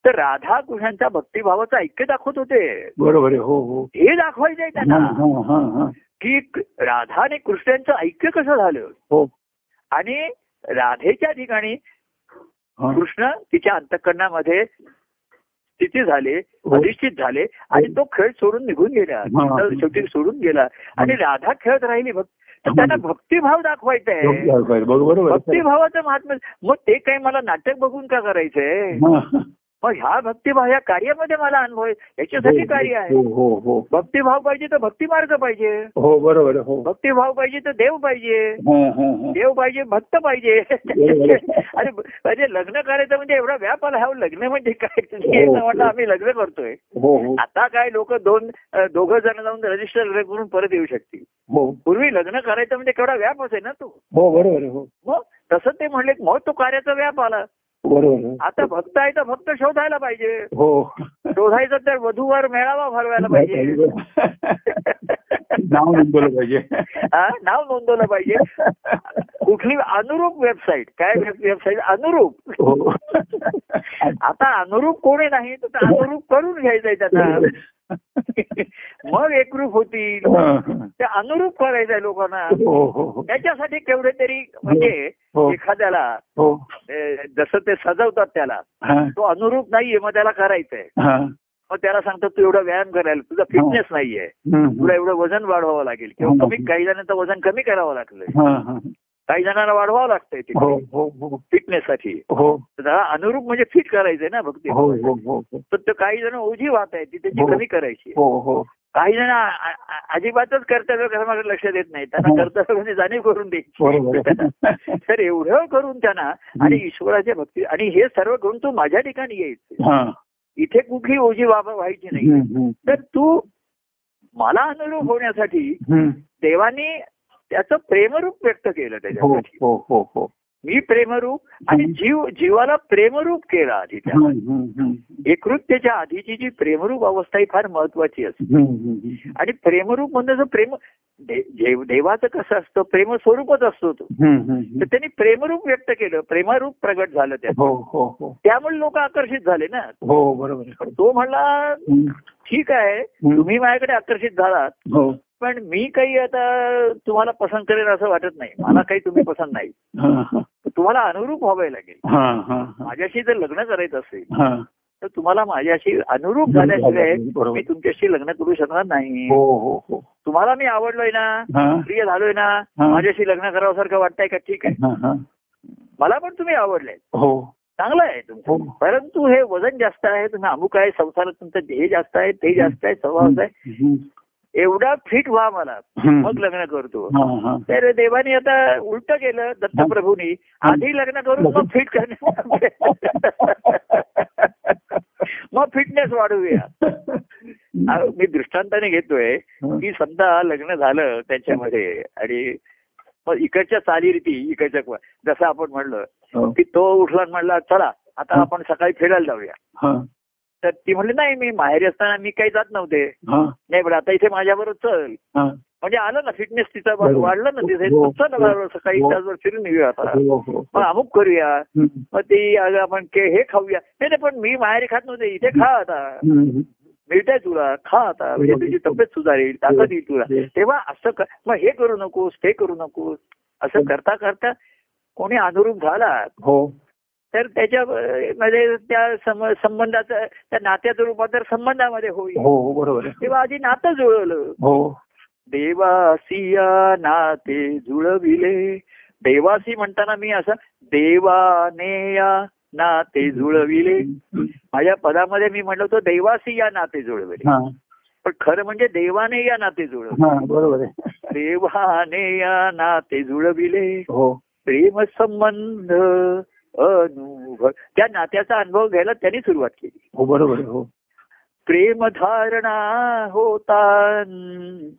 तर राधा कृष्णांच्या भक्तिभावाचं ऐक्य दाखवत होते. बरोबर हो हो. हे दाखवायचंय हा, त्यांना. हा, हा, हा. की राधा आणि कृष्णांचं ऐक्य कसं झालं? हो. आणि राधेच्या ठिकाणी हा. कृष्ण तिच्या अंतकरणामध्ये स्थिती झाले हो. अधिष्ठित झाले आणि तो खेळ सोडून निघून गेला. हा. शेवटी सोडून गेला. आणि राधा खेळत राहिली भक्त. तर त्यांना भक्तिभाव दाखवायचा आहे. भक्तिभावाचं महात्म्य मग ते काही मला नाटक बघून का करायचंय? हा. मग ह्या भक्तिभाव ह्या कार्यामध्ये मला अनुभव आहे. याच्यासाठी कार्य आहे. हो हो. हो भक्तिभाव पाहिजे तर भक्ती मार्ग पाहिजे. हो बरोबर हो. भक्तिभाव पाहिजे तर देव पाहिजे. हा, हा, हा. देव पाहिजे भक्त पाहिजे. (laughs) अरे म्हणजे लग्न करायचं म्हणजे एवढा व्याप आला. हा लग्न म्हणजे काय? हो. असं म्हटलं आम्ही लग्न करतोय. हो हो. आता काय लोक दोन दोघं जण जाऊन रजिस्टर करून परत येऊ शकतील. हो. पूर्वी लग्न करायचं म्हणजे केवढा व्याप असेल ना तो? हो बरोबर हो. तसं ते म्हणले मग तो कार्याचा व्याप आला. बरोबर. आता भक्त आहे तर भक्त शोधायला पाहिजे. हो. शोधायचं तर वधूवर मेळावा भरवायला पाहिजे. नाव नोंदवलं पाहिजे. हा, नाव नोंदवलं पाहिजे. कुठली अनुरूप वेबसाईट काय वेबसाईट अनुरूप. हो. आता अनुरूप कोणी नाही तर ते अनुरूप करून घ्यायचंय त्यांना. (laughs) मग एकरूप होतील. ते अनुरूप करायचंय लोकांना. हो हो हो. त्याच्यासाठी केवढे तरी म्हणजे एखाद्याला जसं ते सजवतात त्याला तो अनुरूप नाहीये मग त्याला करायचंय. मग त्याला सांगतो तू एवढा व्यायाम करायला तुझा फिटनेस नाहीये. तुला एवढं वजन वाढवावं लागेल. किंवा. कमी काही जणांचं वजन कमी करावं लागलं. काही जणांना वाढवावं लागतंय हो. ते हो हो फिटनेस साठी हो त्याला अनुरूप म्हणजे फिट करायचंय ना भक्ती हो हो हो हो. तर ते काही जण ओझी वाहत आहेत ती त्याची हो. कमी करायची हो हो. काही जण अजिबातच कर्तव्य कर्माकडे लक्ष देत नाही त्यांना हो. कर्तव्य म्हणजे जाणीव करून द्यायची आहे. तर एवढं करून त्यांना आणि ईश्वराच्या भक्ती आणि हे सर्व करून तू माझ्या ठिकाणी यायचं हा. इथे कुठली ओझी वापर व्हायची नाही. हं, हं. तर तू मला अनुरूप होण्यासाठी हं. देवाने त्याचं प्रेमरूप व्यक्त केलं त्याच्यासाठी हो हो हो मी प्रेमरूप आणि. जीव जीवाला प्रेमरूप केला आधी त्या. एकरूपतेच्या आधीची जी प्रेमरूप अवस्था ही फार महत्वाची असते. आणि प्रेमरूप म्हणजे जो प्रेम देवाचं कसं असतं प्रेम स्वरूपच असतो तो. तर त्यांनी प्रेमरूप व्यक्त केलं प्रेमरूप प्रगट झालं हो त्यामुळे लोक आकर्षित झाले ना हो बरोबर तो म्हणला. ठीक आहे. तुम्ही माझ्याकडे आकर्षित झालात पण मी काही आता तुम्हाला पसंत करेन असं वाटत नाही मला काही तुम्ही पसंत नाही. तुम्हाला अनुरूप व्हावे लागेल हा, हा, हा. माझ्याशी जर लग्न करायचं असेल हा. तर तुम्हाला माझ्याशी अनुरूप झाल्याशिवाय. मी तुमच्याशी लग्न करू शकणार नाही हो हो हो तुम्हाला मी आवडलोय ना. प्रिय झालोय ना. माझ्याशी लग्न करावं वाटतंय का ठीक आहे हा, हा. मला पण तुम्ही आवडले हो चांगलं आहे तुमचं परंतु हे वजन जास्त आहे तुम्ही अमुक आहे संसारात तुमचं ध्येय जास्त आहे ते जास्त आहे स्वभाव आहे. एवढा फिट व्हा मला. मग लग्न करतो. तर देवाने आता उलट केलं दत्तप्रभूंनी. आधी लग्न करून मग फिट करण्या मग फिटनेस वाढवूया. (laughs) मी दृष्टांताने घेतोय की समजा लग्न झालं त्याच्यामध्ये आणि मग इकडच्या चालीरीती इकडच्या जसं आपण म्हणलं हो. की तो उठला म्हणला चला आता आपण सकाळी फिरायला जाऊया. तर ती म्हणली नाही मी माहेरी असताना मी काही जात नव्हते. हा, नाही पण आता इथे माझ्याबरोबर चल. हा. म्हणजे आलं ना फिटनेस तिचा. वाढलं ना तिथे. हो, बरोबर सकाळी हो. त्याचबरोबर फिरून येऊया आता. हो, हो, मग हो. अमुक करूया. हं. मग ती अगं आपण के हे खाऊया. नाही नाही पण मी माहेरी खात नव्हते. इथे खा आता. हं. मिळतंय तुला. खा आता. म्हणजे हो. तुझी तब्येत सुधारेल. ताकद येईल तुला. हो. तेव्हा असं मग हे करू नकोस ते करू नकोस. असं करता करता कोणी अनुरूप झाला. हो. तर त्याच्या अं, मध्ये त्या सम- संबंधाचं त्या नात्याचं रूपांतर संबंधामध्ये होईल. हो हो, बरोबर तेव्हा आधी नातं जुळवलं हो. देवासिया नाते जुळविले. देवासी म्हणताना मी असं देवाने या नाते जुळविले. माझ्या पदामध्ये मी म्हटलं होतं देवासी या नाते जुळविले. हा. पण खरं म्हणजे देवाने या नाते जुळवले. बरोबर आहे. देवाने या नाते जुळविले. हो. प्रेम संबंध त्या नात्याचा अनुभव घ्यायला त्यांनी सुरुवात केली. हो बरोबर हो. प्रेम धारणा होता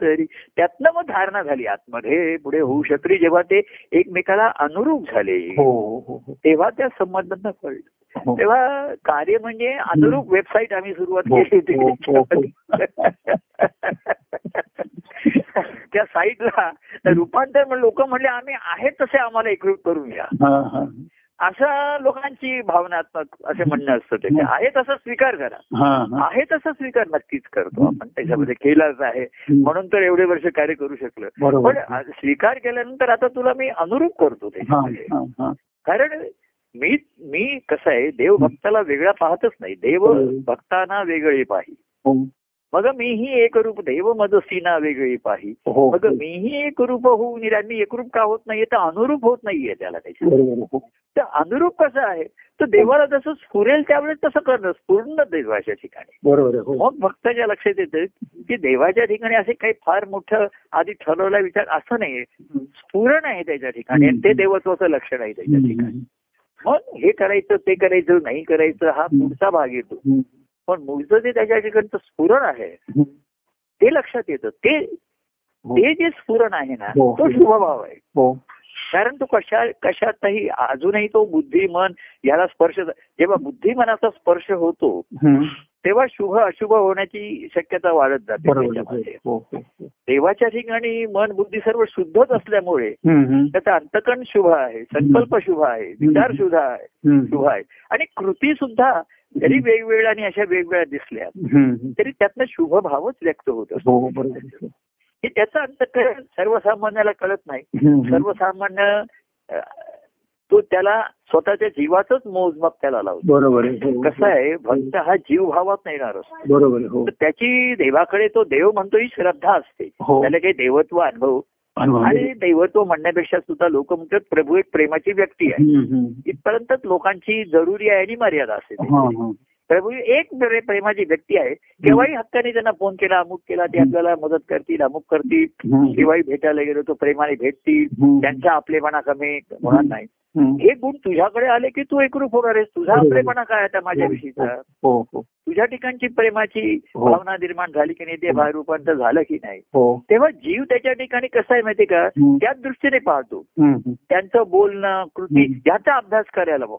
तरी त्यातनं मग धारणा झाली आतमध्ये. पुढे होऊ शकली जेव्हा ते एकमेकाला अनुरूप झाले. हो हो हो. तेव्हा त्या संबंधांना कळलं. तेव्हा कार्य म्हणजे अनुरूप वेबसाईट आम्ही सुरुवात केली होती. (laughs) त्या साईटला रूपांतर लोक म्हणले आम्ही आहे तसे आम्हाला एकरूप करून घ्या. असं लोकांची भावनात्मक असे म्हणणं असतं त्याचे आहे तसं स्वीकार करा. आहे तसा स्वीकार नक्कीच करतो. आपण त्याच्यामध्ये केलाच आहे. म्हणून तर एवढे वर्ष कार्य करू शकलं. पण स्वीकार केल्यानंतर आता तुला मी अनुरूप करतो त्याच्यामध्ये. कारण मी मी कसं आहे देव भक्ताला वेगळा पाहतच नाही. देव. भक्तांना वेगळे पाही हो. मग मीही एक रूप देव मदसीना वेगळी पाही. हो मग मीही एक रूप होऊन मी एकरूप का होत नाहीये? तर अनुरूप होत नाहीये त्याला त्याच्या. हो. तर अनुरूप कसं आहे? तर देवाला जसं स्फुरेल त्यावेळेस तसं करणं पूर्ण देवाच्या ठिकाणी. बरोबर हो. मग भक्ताच्या लक्षात येतं की देवाच्या ठिकाणी असे काही फार मोठं आधी ठरवला विचार असं नाही स्फुरण आहे त्याच्या ठिकाणी ते देवत्वाचं लक्षण आहे त्याच्या ठिकाणी. मग हे करायचं ते करायचं नाही करायचं हा पुढचा भाग येतो. पण मूळचं जे त्याच्या ठिकाणचं स्फुरण आहे. ते लक्षात येतं ते हो. ते जे स्फुरण आहे ना हो. तो शुभभाव आहे हो कारण तो कशा कशातही अजूनही तो बुद्धी मन याला स्पर्श जेव्हा बुद्धी मनाचा स्पर्श होतो. तेव्हा शुभ अशुभ होण्याची शक्यता वाढत जाते. देवाच्या ठिकाणी मन बुद्धी सर्व शुद्धच असल्यामुळे. त्याचा अंतकण शुभ आहे संकल्प शुभ आहे विचार शुभ आहे. शुभ आहे आणि कृती सुद्धा जरी वेगवेगळ्या आणि अशा वेगवेगळ्या दिसल्या. तरी त्यातनं शुभ भावच व्यक्त होत असतो हो. की त्याचा अंतकरण सर्वसामान्याला कळत नाही. सर्वसामान्य तो त्याला स्वतःच्या जीवाचंच मोजमाप त्याला लावतो बरोबर हो. कसं आहे भक्त हा जीव भावात नाही येणार असतो बरोबर हो त्याची देवाकडे तो देव म्हणतो ही श्रद्धा असते हो त्याला काही देवत्व अनुभव. आणि दैवत्व म्हणण्यापेक्षा सुद्धा लोक म्हणतात प्रभू एक प्रेमाची व्यक्ती आहे. इथपर्यंतच लोकांची जरुरी आहे आणि मर्यादा असते. प्रभू एक प्रे- प्रेमाची व्यक्ती आहे केव्हाही हक्काने त्यांना फोन केला अमुक केला ते आपल्याला मदत करतील अमुक करतील. केव्हाही भेटायला गेलो तो प्रेमाने भेटतील. त्यांचा आपलेपणा कमी होणार नाही. हे गुण तुझ्याकडे आले की तू एकरूप होणार आहेस तुझा. आपलेपणा काय आता माझ्याविषयीचा हो हो तुझ्या ठिकाणची प्रेमाची हो. भावना निर्माण झाली की नाही ते बाहेर रूपांतर झालं की नाही हो तेव्हा जीव त्याच्या ठिकाणी कसा आहे माहितीये का. त्याच दृष्टीने पाहतो. त्यांचं बोलणं कृती. याचा अभ्यास करायला बघ.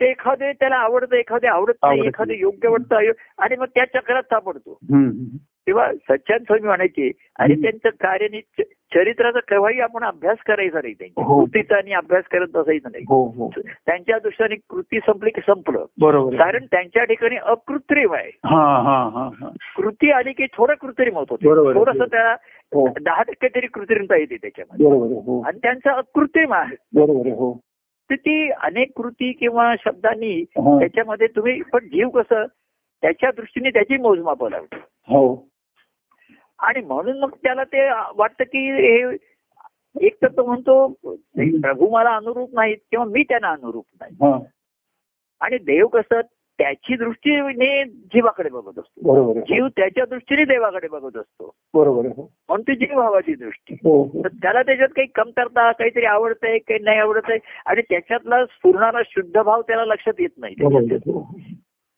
ते एखादे त्याला आवडतं एखादे आवडत नाही एखादे. योग्य वाटतं आणि मग त्या चक्रात सापडतो. तेव्हा सच्चान स्वामी म्हणायचे आणि. त्यांचं कार्य चरित्राचा केव्हाही आपण अभ्यास करायचा नाही त्यांच्या. हो. कृतीचा आणि अभ्यास करत बसायचं नाही. हो हो. त्यांच्या दृष्टीने कृती संपली की संपलं. बरोबर. कारण त्यांच्या ठिकाणी अकृत्रिम आहे. हा हा हा हा. कृती आली की थोडं कृत्रिम होत होते. थोडस त्याला हो. दहा टक्के तरी कृत्रिमता येते त्याच्यामध्ये. आणि त्यांचं अकृत्रिम आहे. बरोबर. हो. तर ती अनेक कृती किंवा शब्दांनी. त्याच्यामध्ये तुम्ही पण जीव कसं त्याच्या दृष्टीने त्याची मोजमाप लावतो. हो. आणि म्हणून मग त्याला ते वाटतं की हे एक तर तो म्हणतो प्रभू मला अनुरूप नाहीत किंवा मी त्यांना अनुरूप नाही. आणि देव कसं त्याची दृष्टीने जीवाकडे बघत असतो. जीव त्याच्या दृष्टीने देवाकडे बघत असतो. बरोबर म्हणून ती जीवभावाची दृष्टी. हो हो. तर त्याला त्याच्यात काही कमतरता काहीतरी आवडतंय काही नाही आवडत आहे आणि त्याच्यातला स्फुरणारा शुद्ध भाव त्याला लक्षात येत नाही.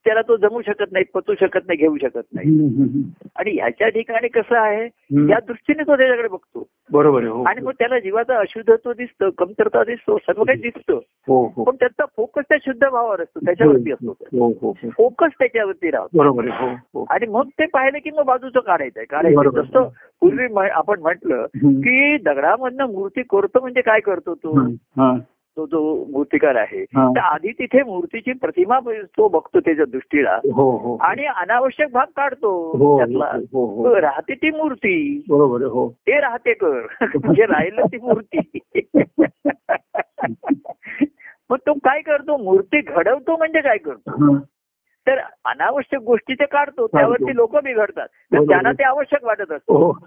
त्याला तो जमू शकत नाही पचू शकत नाही घेऊ शकत नाही. आणि ह्याच्या ठिकाणी कसं आहे. त्या दृष्टीने तो त्याच्याकडे बघतो बरोबर. हो आणि मग त्याला जीवाचा अशुद्धत्व दिसतं कमतरता दिसतो सर्व काही दिसतं हो हो पण त्याचा फोकस त्या शुद्ध भावावर असतो त्याच्यावरती असतो हो हो हो फोकस त्याच्यावरती राहतो बरोबर आहे. हो हो आणि मग ते पाहिलं की मग बाजूचं काढायचंय काढायचं. जसं पूर्वी आपण म्हटलं. की दगडामधनं मूर्ती करतो म्हणजे काय करतो तो. हा तो जो मूर्तिकार आहे. तर आधी तिथे मूर्तीची प्रतिमा तो बघतो त्याच्या दृष्टीला. हो हो. आणि अनावश्यक भाग काढतो हो त्यातला. राहते ती मूर्ती. बरोबर. हो. ते राहते कर. म्हणजे राहिलं ती मूर्ती. मग तो काय करतो? मूर्ती घडवतो म्हणजे काय करतो. तर अनावश्यक गोष्टी ते काढतो त्यावरती लोक बिघडतात. तर. त्यांना ते आवश्यक वाटत असतो.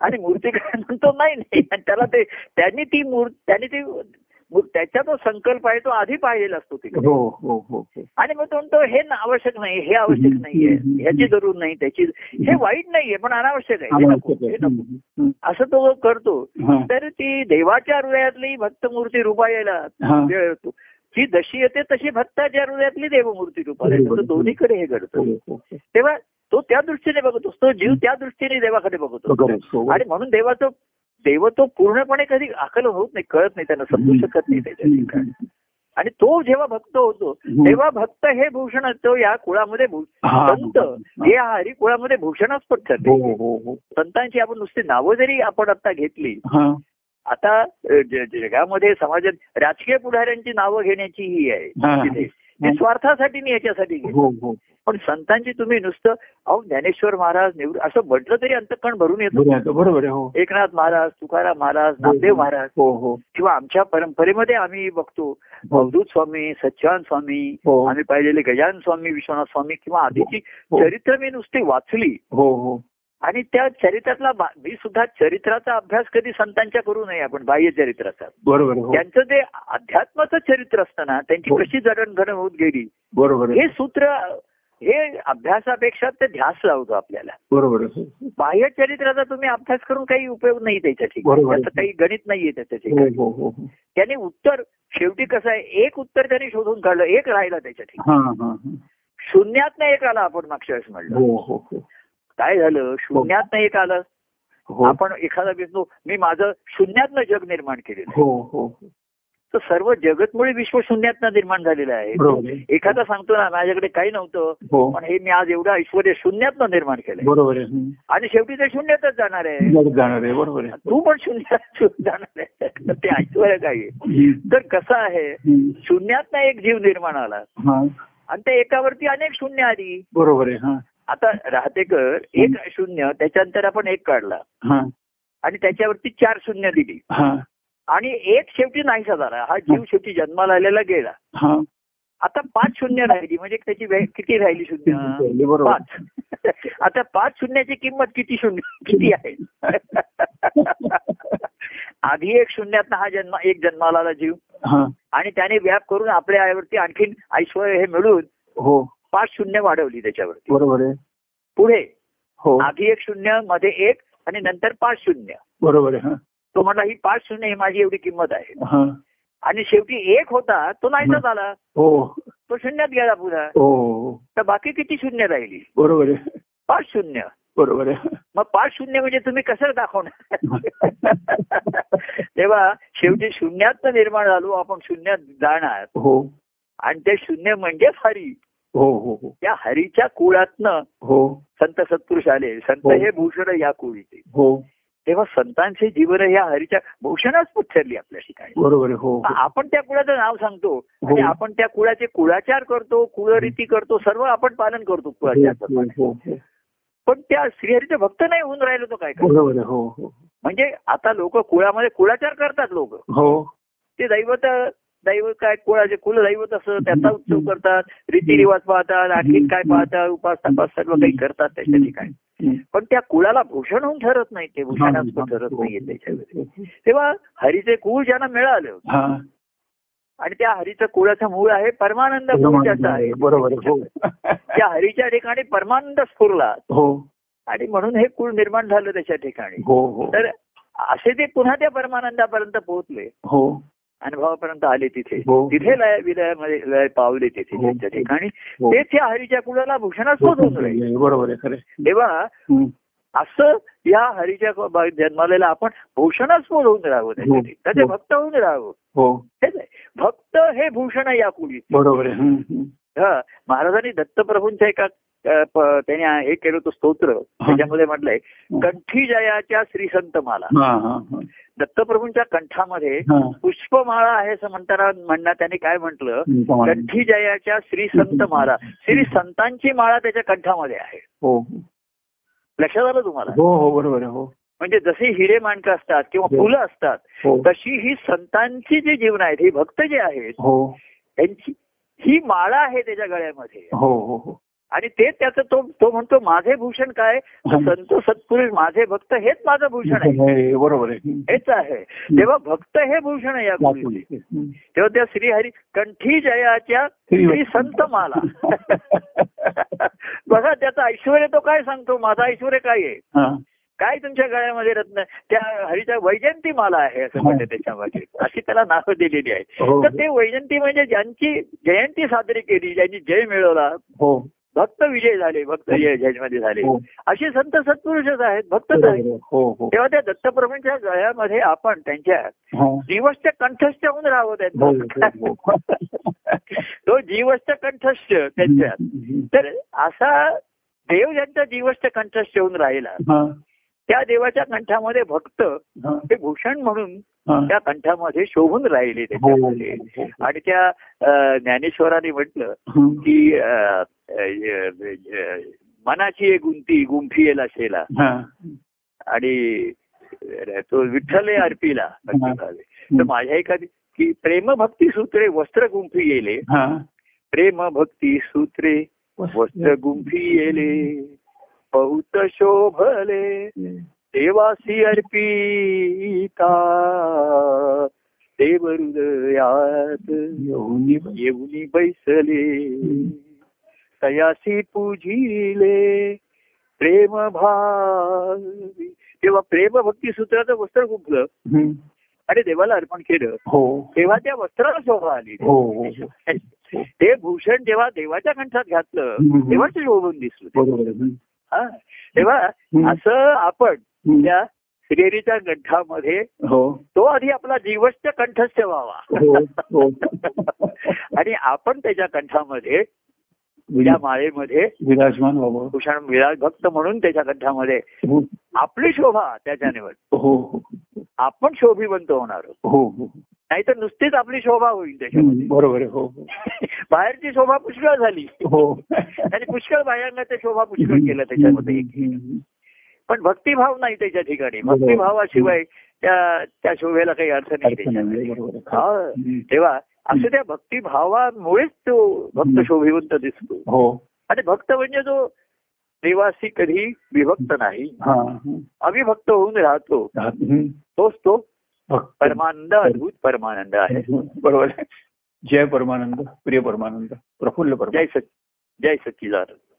आणि मूर्तीकार (laughs) म्हणतो नाही नाही. त्याला ते त्यांनी ती मूर्ती त्यांनी ती मूर- त्याचा तो संकल्प आहे तो आधी पाहिलेला असतो तिकडे हो हो हो आणि मग तो म्हणतो हे ना आवश्यक नाही हे आवश्यक नाहीये ह्याची जरूर नाही त्याची हे वाईट नाहीये पण अनावश्यक आहे हे. हे. असं तो करतो. तर ती देवाच्या हृदयातली भक्तमूर्ती रूपायला. वेळ येतो जी जशी येते तशी भक्ताच्या हृदयातली देवमूर्ती रूपाला येते. दोन्हीकडे हे घडतं. तेव्हा तो त्या दृष्टीने बघत असतो जीव त्या दृष्टीने देवाकडे बघतो. हो. आणि म्हणून देवाचं देव तो पूर्णपणे कधी आकलन होत नाही कळत नाही त्यांना समजू शकत नाही त्याच्या ठिकाणी. आणि तो जेव्हा भक्त होतो. तेव्हा भक्त हे भूषण असतो या कुळामध्ये हा. संत हे हरी कुळामध्ये भूषणास्पद हो ठरले. हो हो संतांची आपण नुसती नावं जरी आपण आता घेतली हा. आता जगामध्ये समाजात राजकीय पुढाऱ्यांची नावं घेण्याची ही आहे. हा. ती स्वार्थासाठी नाही याच्यासाठी हो हो. पण संतांची तुम्ही नुसतं अहो ज्ञानेश्वर महाराज नेहरू असं म्हटलं तरी अंतकण भरून येतो. बरोबर. हो. एकनाथ महाराज तुकाराम महाराज नामदेव महाराज किंवा आमच्या परंपरेमध्ये आम्ही बघतो अवधूत स्वामी सच्चान स्वामी. आम्ही पाहिलेले गजानन स्वामी विश्वनाथ स्वामी किंवा आधीची. चरित्र मी नुसती वाचली. हो हो. आणि त्या चरित्रातला मी सुद्धा चरित्राचा अभ्यास कधी संतांच्या करू नये आपण बाह्य चरित्राचा बरोबर. हो त्यांचं जे अध्यात्माचं चरित्र असताना त्यांची हो. कशी जडणघडण होत गेली बरोबर. हे सूत्र हे अभ्यासापेक्षा ते ध्यास लावतो आपल्याला बरोबर आहे. बाह्य चरित्राचा तुम्ही अभ्यास करून काही उपयोग नाही त्याच्या ठिकाणी. त्याचं काही गणित नाहीये त्याच्या हो ठिकाणी हो हो हो. त्याने उत्तर शेवटी कसं आहे एक उत्तर त्याने शोधून काढलं एक राहिला त्याच्या ठिकाणी हा हा हा. शून्यात एक आला आपण मागच्या वेळेस म्हणलं हो हो हो काय झालं? शून्यात एक आलं. हो. आपण एखादा विष्णू मी माझं शून्यातनं जग निर्माण केलेलं. हो हो. तर सर्व जगतमुळे विश्व शून्यातनं निर्माण झालेलं आहे. एखादा सांगतो ना माझ्याकडे काही नव्हतं हो. पण हे मी आज एवढं ऐश्वर शून्यातनं निर्माण केलंय. बरोबर. आणि शेवटी ते शून्यातच जाणार आहे. जाणार आहे. बरोबर आहे. तू पण शून्यात जाणार आहे. ते ऐश्वर काय. तर कसं आहे. शून्यातनं एक जीव निर्माण आला. हा. आणि त्या एकावरती अनेक शून्य आली. बरोबर आहे. हा. आता राहतेकर एक शून्य त्याच्यानंतर आपण एक काढला. आणि त्याच्यावरती चार शून्य दिली. आणि एक शेवटी नाहीसा झाला. हा जीव शेवटी जन्माला आलेला गेला. हा. आता पाच शून्य राहिली म्हणजे त्याची किती राहिली शून्य? पाच. (laughs) आता पाच शून्याची किंमत किती शून्य? किती आहे? (laughs) आधी एक शून्यात हा जन्म एक जन्माला आला जीव आणि त्याने व्याप करून आपल्या आईवरती आणखीन ऐश्वर हे मिळून हो. पाच शून्य वाढवली त्याच्यावरती. बरोबर आहे. पुढे हो. आधी एक शून्यमध्ये एक आणि नंतर पाच शून्य. बरोबर आहे हा. तो म्हटला ही पाच शून्य ही माझी एवढी किंमत आहे. हा. आणि शेवटी एक होता तो नाहीसा झाला. हो. तो शून्यात गेला पुन्हा हो. तर बाकी किती शून्य राहिली? बरोबर आहे. पाच शून्य. बरोबर आहे. मग पाच शून्य म्हणजे तुम्ही कसं दाखवणार? तेव्हा शेवटी शून्यात निर्माण झालो आपण शून्यात जाणार. हो. आणि ते शून्य म्हणजेच हरी हो हो हो. त्या हरीच्या कुळातनं हो. संत सत्पुरुष आले. संत हो. हे भूषण या कुळीचे. हो. तेव्हा संतांचे जीवन या हरीच्या भूषणच पुच्छरली आपल्या ठिकाणी बरोबर हो हो. आपण त्या कुळाचं नाव सांगतो. आणि हो. आपण त्या कुळाचे कुळाचार करतो कुळरीती करतो सर्व आपण पालन करतो कुळाचार. पण त्या श्रीहरीचे भक्त नाही होऊन राहिलो तो काय काय बरोबर म्हणजे आता लोक कुळामध्ये कुळाचार करतात लोक. हो. ते दैवत दैवत काय कुळाचे कुलदैवत असं त्याचा उत्सव करतात रीतिरिवाज पाहतात आणखी काय पाहतात उपास तपास सर्व काही करतात त्याच्या ठिकाणी. पण त्या कुळाला भूषण होऊन ठरत नाही ते भूषणास्पद ठरत नाहीये त्याच्यामध्ये. तेव्हा हरीचे कुळ ज्यांना मिळालं हा. आणि त्या हरीचं कुळाचं मूळ आहे परमानंद कुळ आहे बरोबर हो. (laughs) त्या हरीच्या ठिकाणी परमानंद स्फुरला. हो. आणि म्हणून हे कुळ निर्माण झालं त्याच्या ठिकाणी. हो. तर असे ते पुन्हा त्या परमानंदापर्यंत पोहोचले. हो. अनुभवापर्यंत आले तिथे हो. तिथे लय विलयामध्ये लय पावले तिथे हो. त्यांच्या ठिकाणी हो. तेच या हरीच्या कुळाला भूषणास्पद होऊन राहिले बरोबर आहे खरे तेव्हा असं या हरीच्या जन्मालेला आपण भूषणास्पद होऊन राहावं त्याच्यासाठी. त्याचे. भक्त होऊन राहावं हो हेच आहे भक्त हे भूषण आहे या कुळी बरोबर. हा महाराजांनी दत्तप्रभूंच्या एका त्याने हे केलं होतं स्तोत्र. त्याच्यामध्ये म्हटलंय कंठी जयाच्या श्री संत माला हा हा हा. दत्तप्रभूंच्या कंठामध्ये. पुष्पमाळा आहे असं म्हणताना म्हणणार त्याने काय म्हटलं. कंठी जयाच्या श्री संत माला श्री संतांची माळा त्याच्या कंठामध्ये आहे. हो. लक्षात आलं तुम्हाला? हो हो बरोबर हो. म्हणजे जसे हिरे माणकं असतात किंवा हो. फुलं असतात हो. तशी ही संतांची जी जीवन आहेत ही भक्त जे आहेत हो. त्यांची ही माळा आहे त्याच्या गळ्यामध्ये. हो हो हो. आणि ते त्याचं तो तो म्हणतो माझे भूषण काय? संत सत्पुरुष माझे भक्त हेच माझं भूषण आहे. बरोबर आहे. हेच आहे. तेव्हा भक्त हे भूषण आहे या हम्म. तेव्हा त्या श्रीहरी कंठी जयाच्या श्री संत माला. (laughs) बघा त्याचं ऐश्वर तो काय सांगतो? माझं ऐश्वर काय आहे. काय तुमच्या गळ्यामध्ये रत्न? त्या हरीच्या वैजयंती माला आहे असं म्हणते त्याच्यामध्ये अशी त्याला नावं दिलेली आहे हो. तर ते वैजयंती म्हणजे ज्यांची जयंती साजरी केली ज्यांनी जय मिळवला हो. भक्त विजय झाले भक्त जय जयमध्ये झाले हो. असे संत सत्पुरुषच आहेत भक्तच आहेत आहे. हो हो तेव्हा त्या दत्तप्रभूंच्या गळ्यामध्ये आपण त्यांच्या हा. जीवश्च कंठस्थ होऊन हो, हो, हो. (laughs) तो जीवश्च कंठस्थ त्यांच्यात हम्म. तर असा देव ज्यांचा जीवश्च कंठस्थ होऊन राहिला हा. त्या देवाच्या कंठामध्ये भक्त हा. हे भूषण म्हणून हा. त्या कंठामध्ये शोभून राहिले हो, त्याच्यामध्ये. हो, हो. आणि त्या ज्ञानेश्वरांनी म्हटलं. की मनाची एक गुंती गुंफी येला शेला हा. आणि तो विठ्ठल अर्पीला तर माझ्या एखादी की प्रेमभक्ती सूत्रे वस्त्र गुंफी हा. प्रेम भक्ती सूत्रे वस्त्र गुंफी येले. बहुत शोभले. देवासी अर्पिता देव हृदयात येऊनी येऊनी बैसले तयासी पूजिले प्रेम भावी तेव्हा प्रेम भक्ती सूत्राचं वस्त्र हम्म. आणि देवाला अर्पण केलं हो तेव्हा त्या वस्त्राला शोभा आली हो हो हो. ते भूषण जेव्हा देवाच्या कंठात घातलं. तेव्हा ते शोभून दिसलं ते. हा. तेव्हा. असं आपण. त्या श्रीहरीच्या कंठामध्ये हो. तो आधी आपला जीवश्च कंठस्थ व्हावा. हो, हो. (laughs) आणि आपण त्याच्या कंठामध्ये त्या माळेमध्ये विराजमान भूषण विराज भक्त म्हणून त्याच्या कंठामध्ये आपली शोभा त्याच्याने आपण शोभिवंत होणार नाहीतर नुसतीच आपली शोभा होईल त्याच्यामध्ये. बरोबर हो. (laughs) बाहेरची शोभा पुष्कळ झाली. हो. (laughs) आणि पुष्कळ ते शोभा पुष्कळ केलं त्याच्यामध्ये. पण भक्तिभाव नाही त्याच्या ठिकाणी. भक्तिभावाशिवाय त्या त्या शोभेला काही अर्थ नाही. तेव्हा असं त्या भक्तिभावामुळेच तो भक्त. शोभिवंत दिसतो. हो. आणि भक्त म्हणजे जो देवासी कधी विभक्त नाही. हा. अविभक्त होऊन राहतो. तोच तो. परमानंद अद्भुत परमानंद आहे. बरोबर. जय परमानंद प्रिय परमानंद प्रफुल्ल परमानंद. जय सच जय सच्चिदानंद